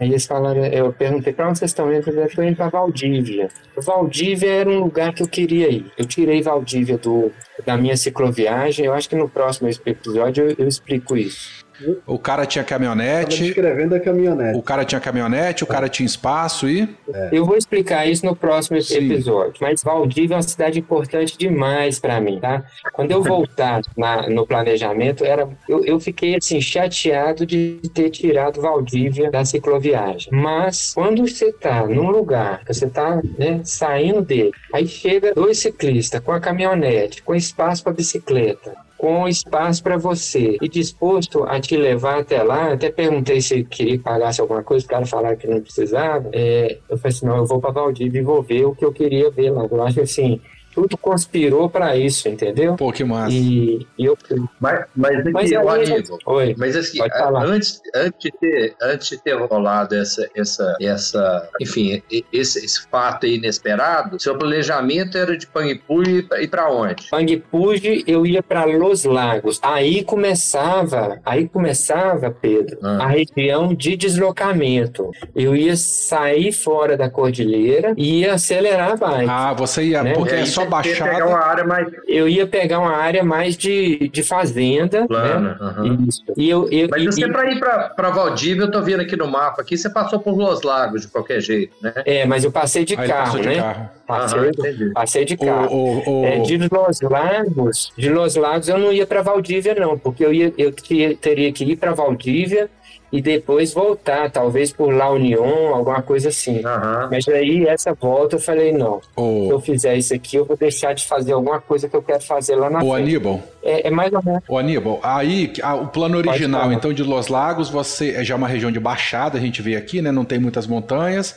Aí eles falaram, eu perguntei pra onde vocês estão indo? Eles estão indo pra Valdívia. Valdívia era um lugar que eu queria ir. Eu tirei Valdívia do, da minha cicloviagem. Eu acho que no próximo episódio eu, eu explico isso. O cara tinha caminhonete, descrevendo a caminhonete. o cara tinha caminhonete, o cara tinha espaço e. Eu vou explicar isso no próximo Sim. episódio. Mas Valdívia é uma cidade importante demais para mim, tá? Quando eu voltar *laughs* na- no planejamento, era, eu, eu fiquei assim chateado de ter tirado Valdívia da cicloviagem. Mas quando você tá num lugar, você tá né, saindo dele, aí chega dois ciclistas com a caminhonete, com espaço para bicicleta, com espaço para você e disposto a te levar até lá. Até perguntei se queria que pagasse alguma coisa, o cara falaram que não precisava. É, eu falei assim: não, eu vou para Valdívia e vou ver o que eu queria ver lá. Eu acho assim, tudo conspirou para isso, entendeu? Pô, que massa. E, e eu. Mas, mas aqui, Mas Aníbal, Oi. Mas assim, Pode falar. antes, antes, de ter, antes de ter rolado essa, essa, essa enfim, esse, esse fato aí inesperado, seu planejamento era de Pangpui e para onde? Pangpuji, eu ia para Los Lagos. Aí começava, aí começava, Pedro, Ah. a região de deslocamento. Eu ia sair fora da cordilheira e ia acelerar bike. Ah, você ia. Né? Porque é só pegar uma área mais Eu ia pegar uma área mais de, de fazenda, né? plana. aham. Isso. E eu, eu, Mas e- você, e- para ir para Valdívia, eu tô vendo aqui no mapa, aqui você passou por Los Lagos de qualquer jeito, né? é, mas eu passei de Aí carro, passou de né? carro. Passei, entendi. passei de O, carro. o, o- É, de Los Lagos, de Los Lagos eu não ia para Valdívia não, porque eu ia, eu teria que ir para Valdívia e depois voltar, talvez por La Union, alguma coisa assim. Aham. Mas aí, essa volta, eu falei, não, se Ô, eu fizer isso aqui, eu vou deixar de fazer alguma coisa que eu quero fazer lá na ô frente. Aníbal, É, é mais ou menos. ô Aníbal, aí ah, o plano original, então, de Los Lagos, você é já uma região de baixada, a gente vê aqui, né? Não tem muitas montanhas.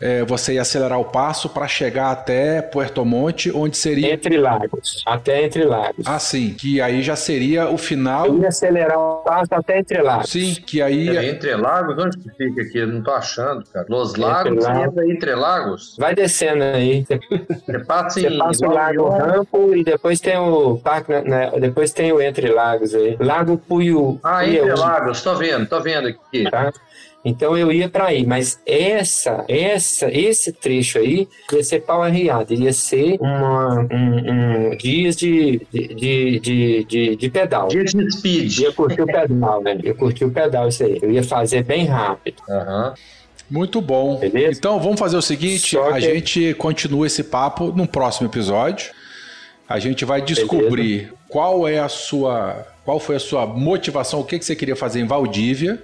É, você ia acelerar o passo para chegar até Puerto Monte, onde seria. Entre lagos, até entre lagos. Ah, sim, que aí já seria o final. Eu ia acelerar o passo até entre lagos. Sim, que aí. É Entre Lagos, onde que fica aqui? Eu não tô achando, cara. Los Entre Lagos, Lagos. entra Entre Lagos. Vai descendo aí. Você Você passa você em passa o La Lago. Rampo e depois tem o parque, né, depois tem o Entre Lagos aí. Lago Puiu. Ah, Entre Lagos, tô vendo, tô vendo aqui. tá? Então eu ia para aí, mas essa, essa, esse trecho aí ia ser pau arriado, ia ser uma, um, um dias de, de, de, de, de, pedal. Dia de speed. Ia curtir o pedal, né? Ia curtir o pedal isso aí. Eu ia fazer bem rápido. Aham. Muito bom. Beleza? Então vamos fazer o seguinte: Só a que- gente continua esse papo no próximo episódio. A gente vai descobrir qual é a sua. Qual foi a sua motivação, o que, que você queria fazer em Valdívia.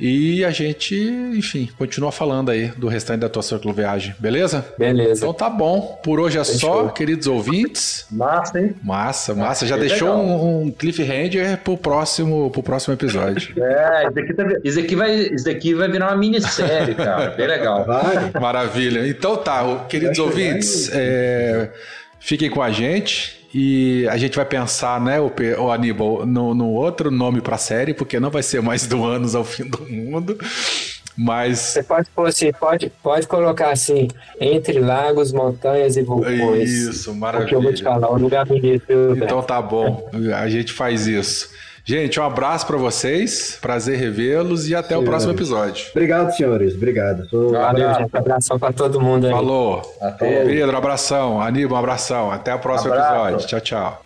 E a gente, enfim, continua falando aí do restante da tua cicloviagem, beleza? Beleza. Então tá bom. Por hoje é só, Fechou. queridos ouvintes. Massa, hein? Massa, massa. Já que deixou legal. um, um cliffhanger pro próximo, pro próximo episódio. *laughs* É, isso daqui, tá- isso daqui vai, isso daqui vai virar uma minissérie, cara. Bem legal. Vai. Maravilha. Então tá, queridos ouvintes, é, fiquem com a gente e a gente vai pensar, né, o, o Aníbal, no, no outro nome pra série, porque não vai ser mais do Anos ao Fim do Mundo, mas Você pode pôr assim, pode, pode colocar assim, entre lagos, montanhas e vulcões. isso, Porque eu vou te maravilha. falar, um lugar bonito. Então tá bom, a gente faz isso. Gente, um abraço pra vocês, prazer revê-los e até o Sim, próximo valeu. episódio. Obrigado, senhores. Obrigado. Tô- Valeu, gente. Abração pra todo mundo aí. Falou. Até. Pedro, um abração. Aníbal, um abração. Até o próximo Abraço. episódio. Tchau, tchau.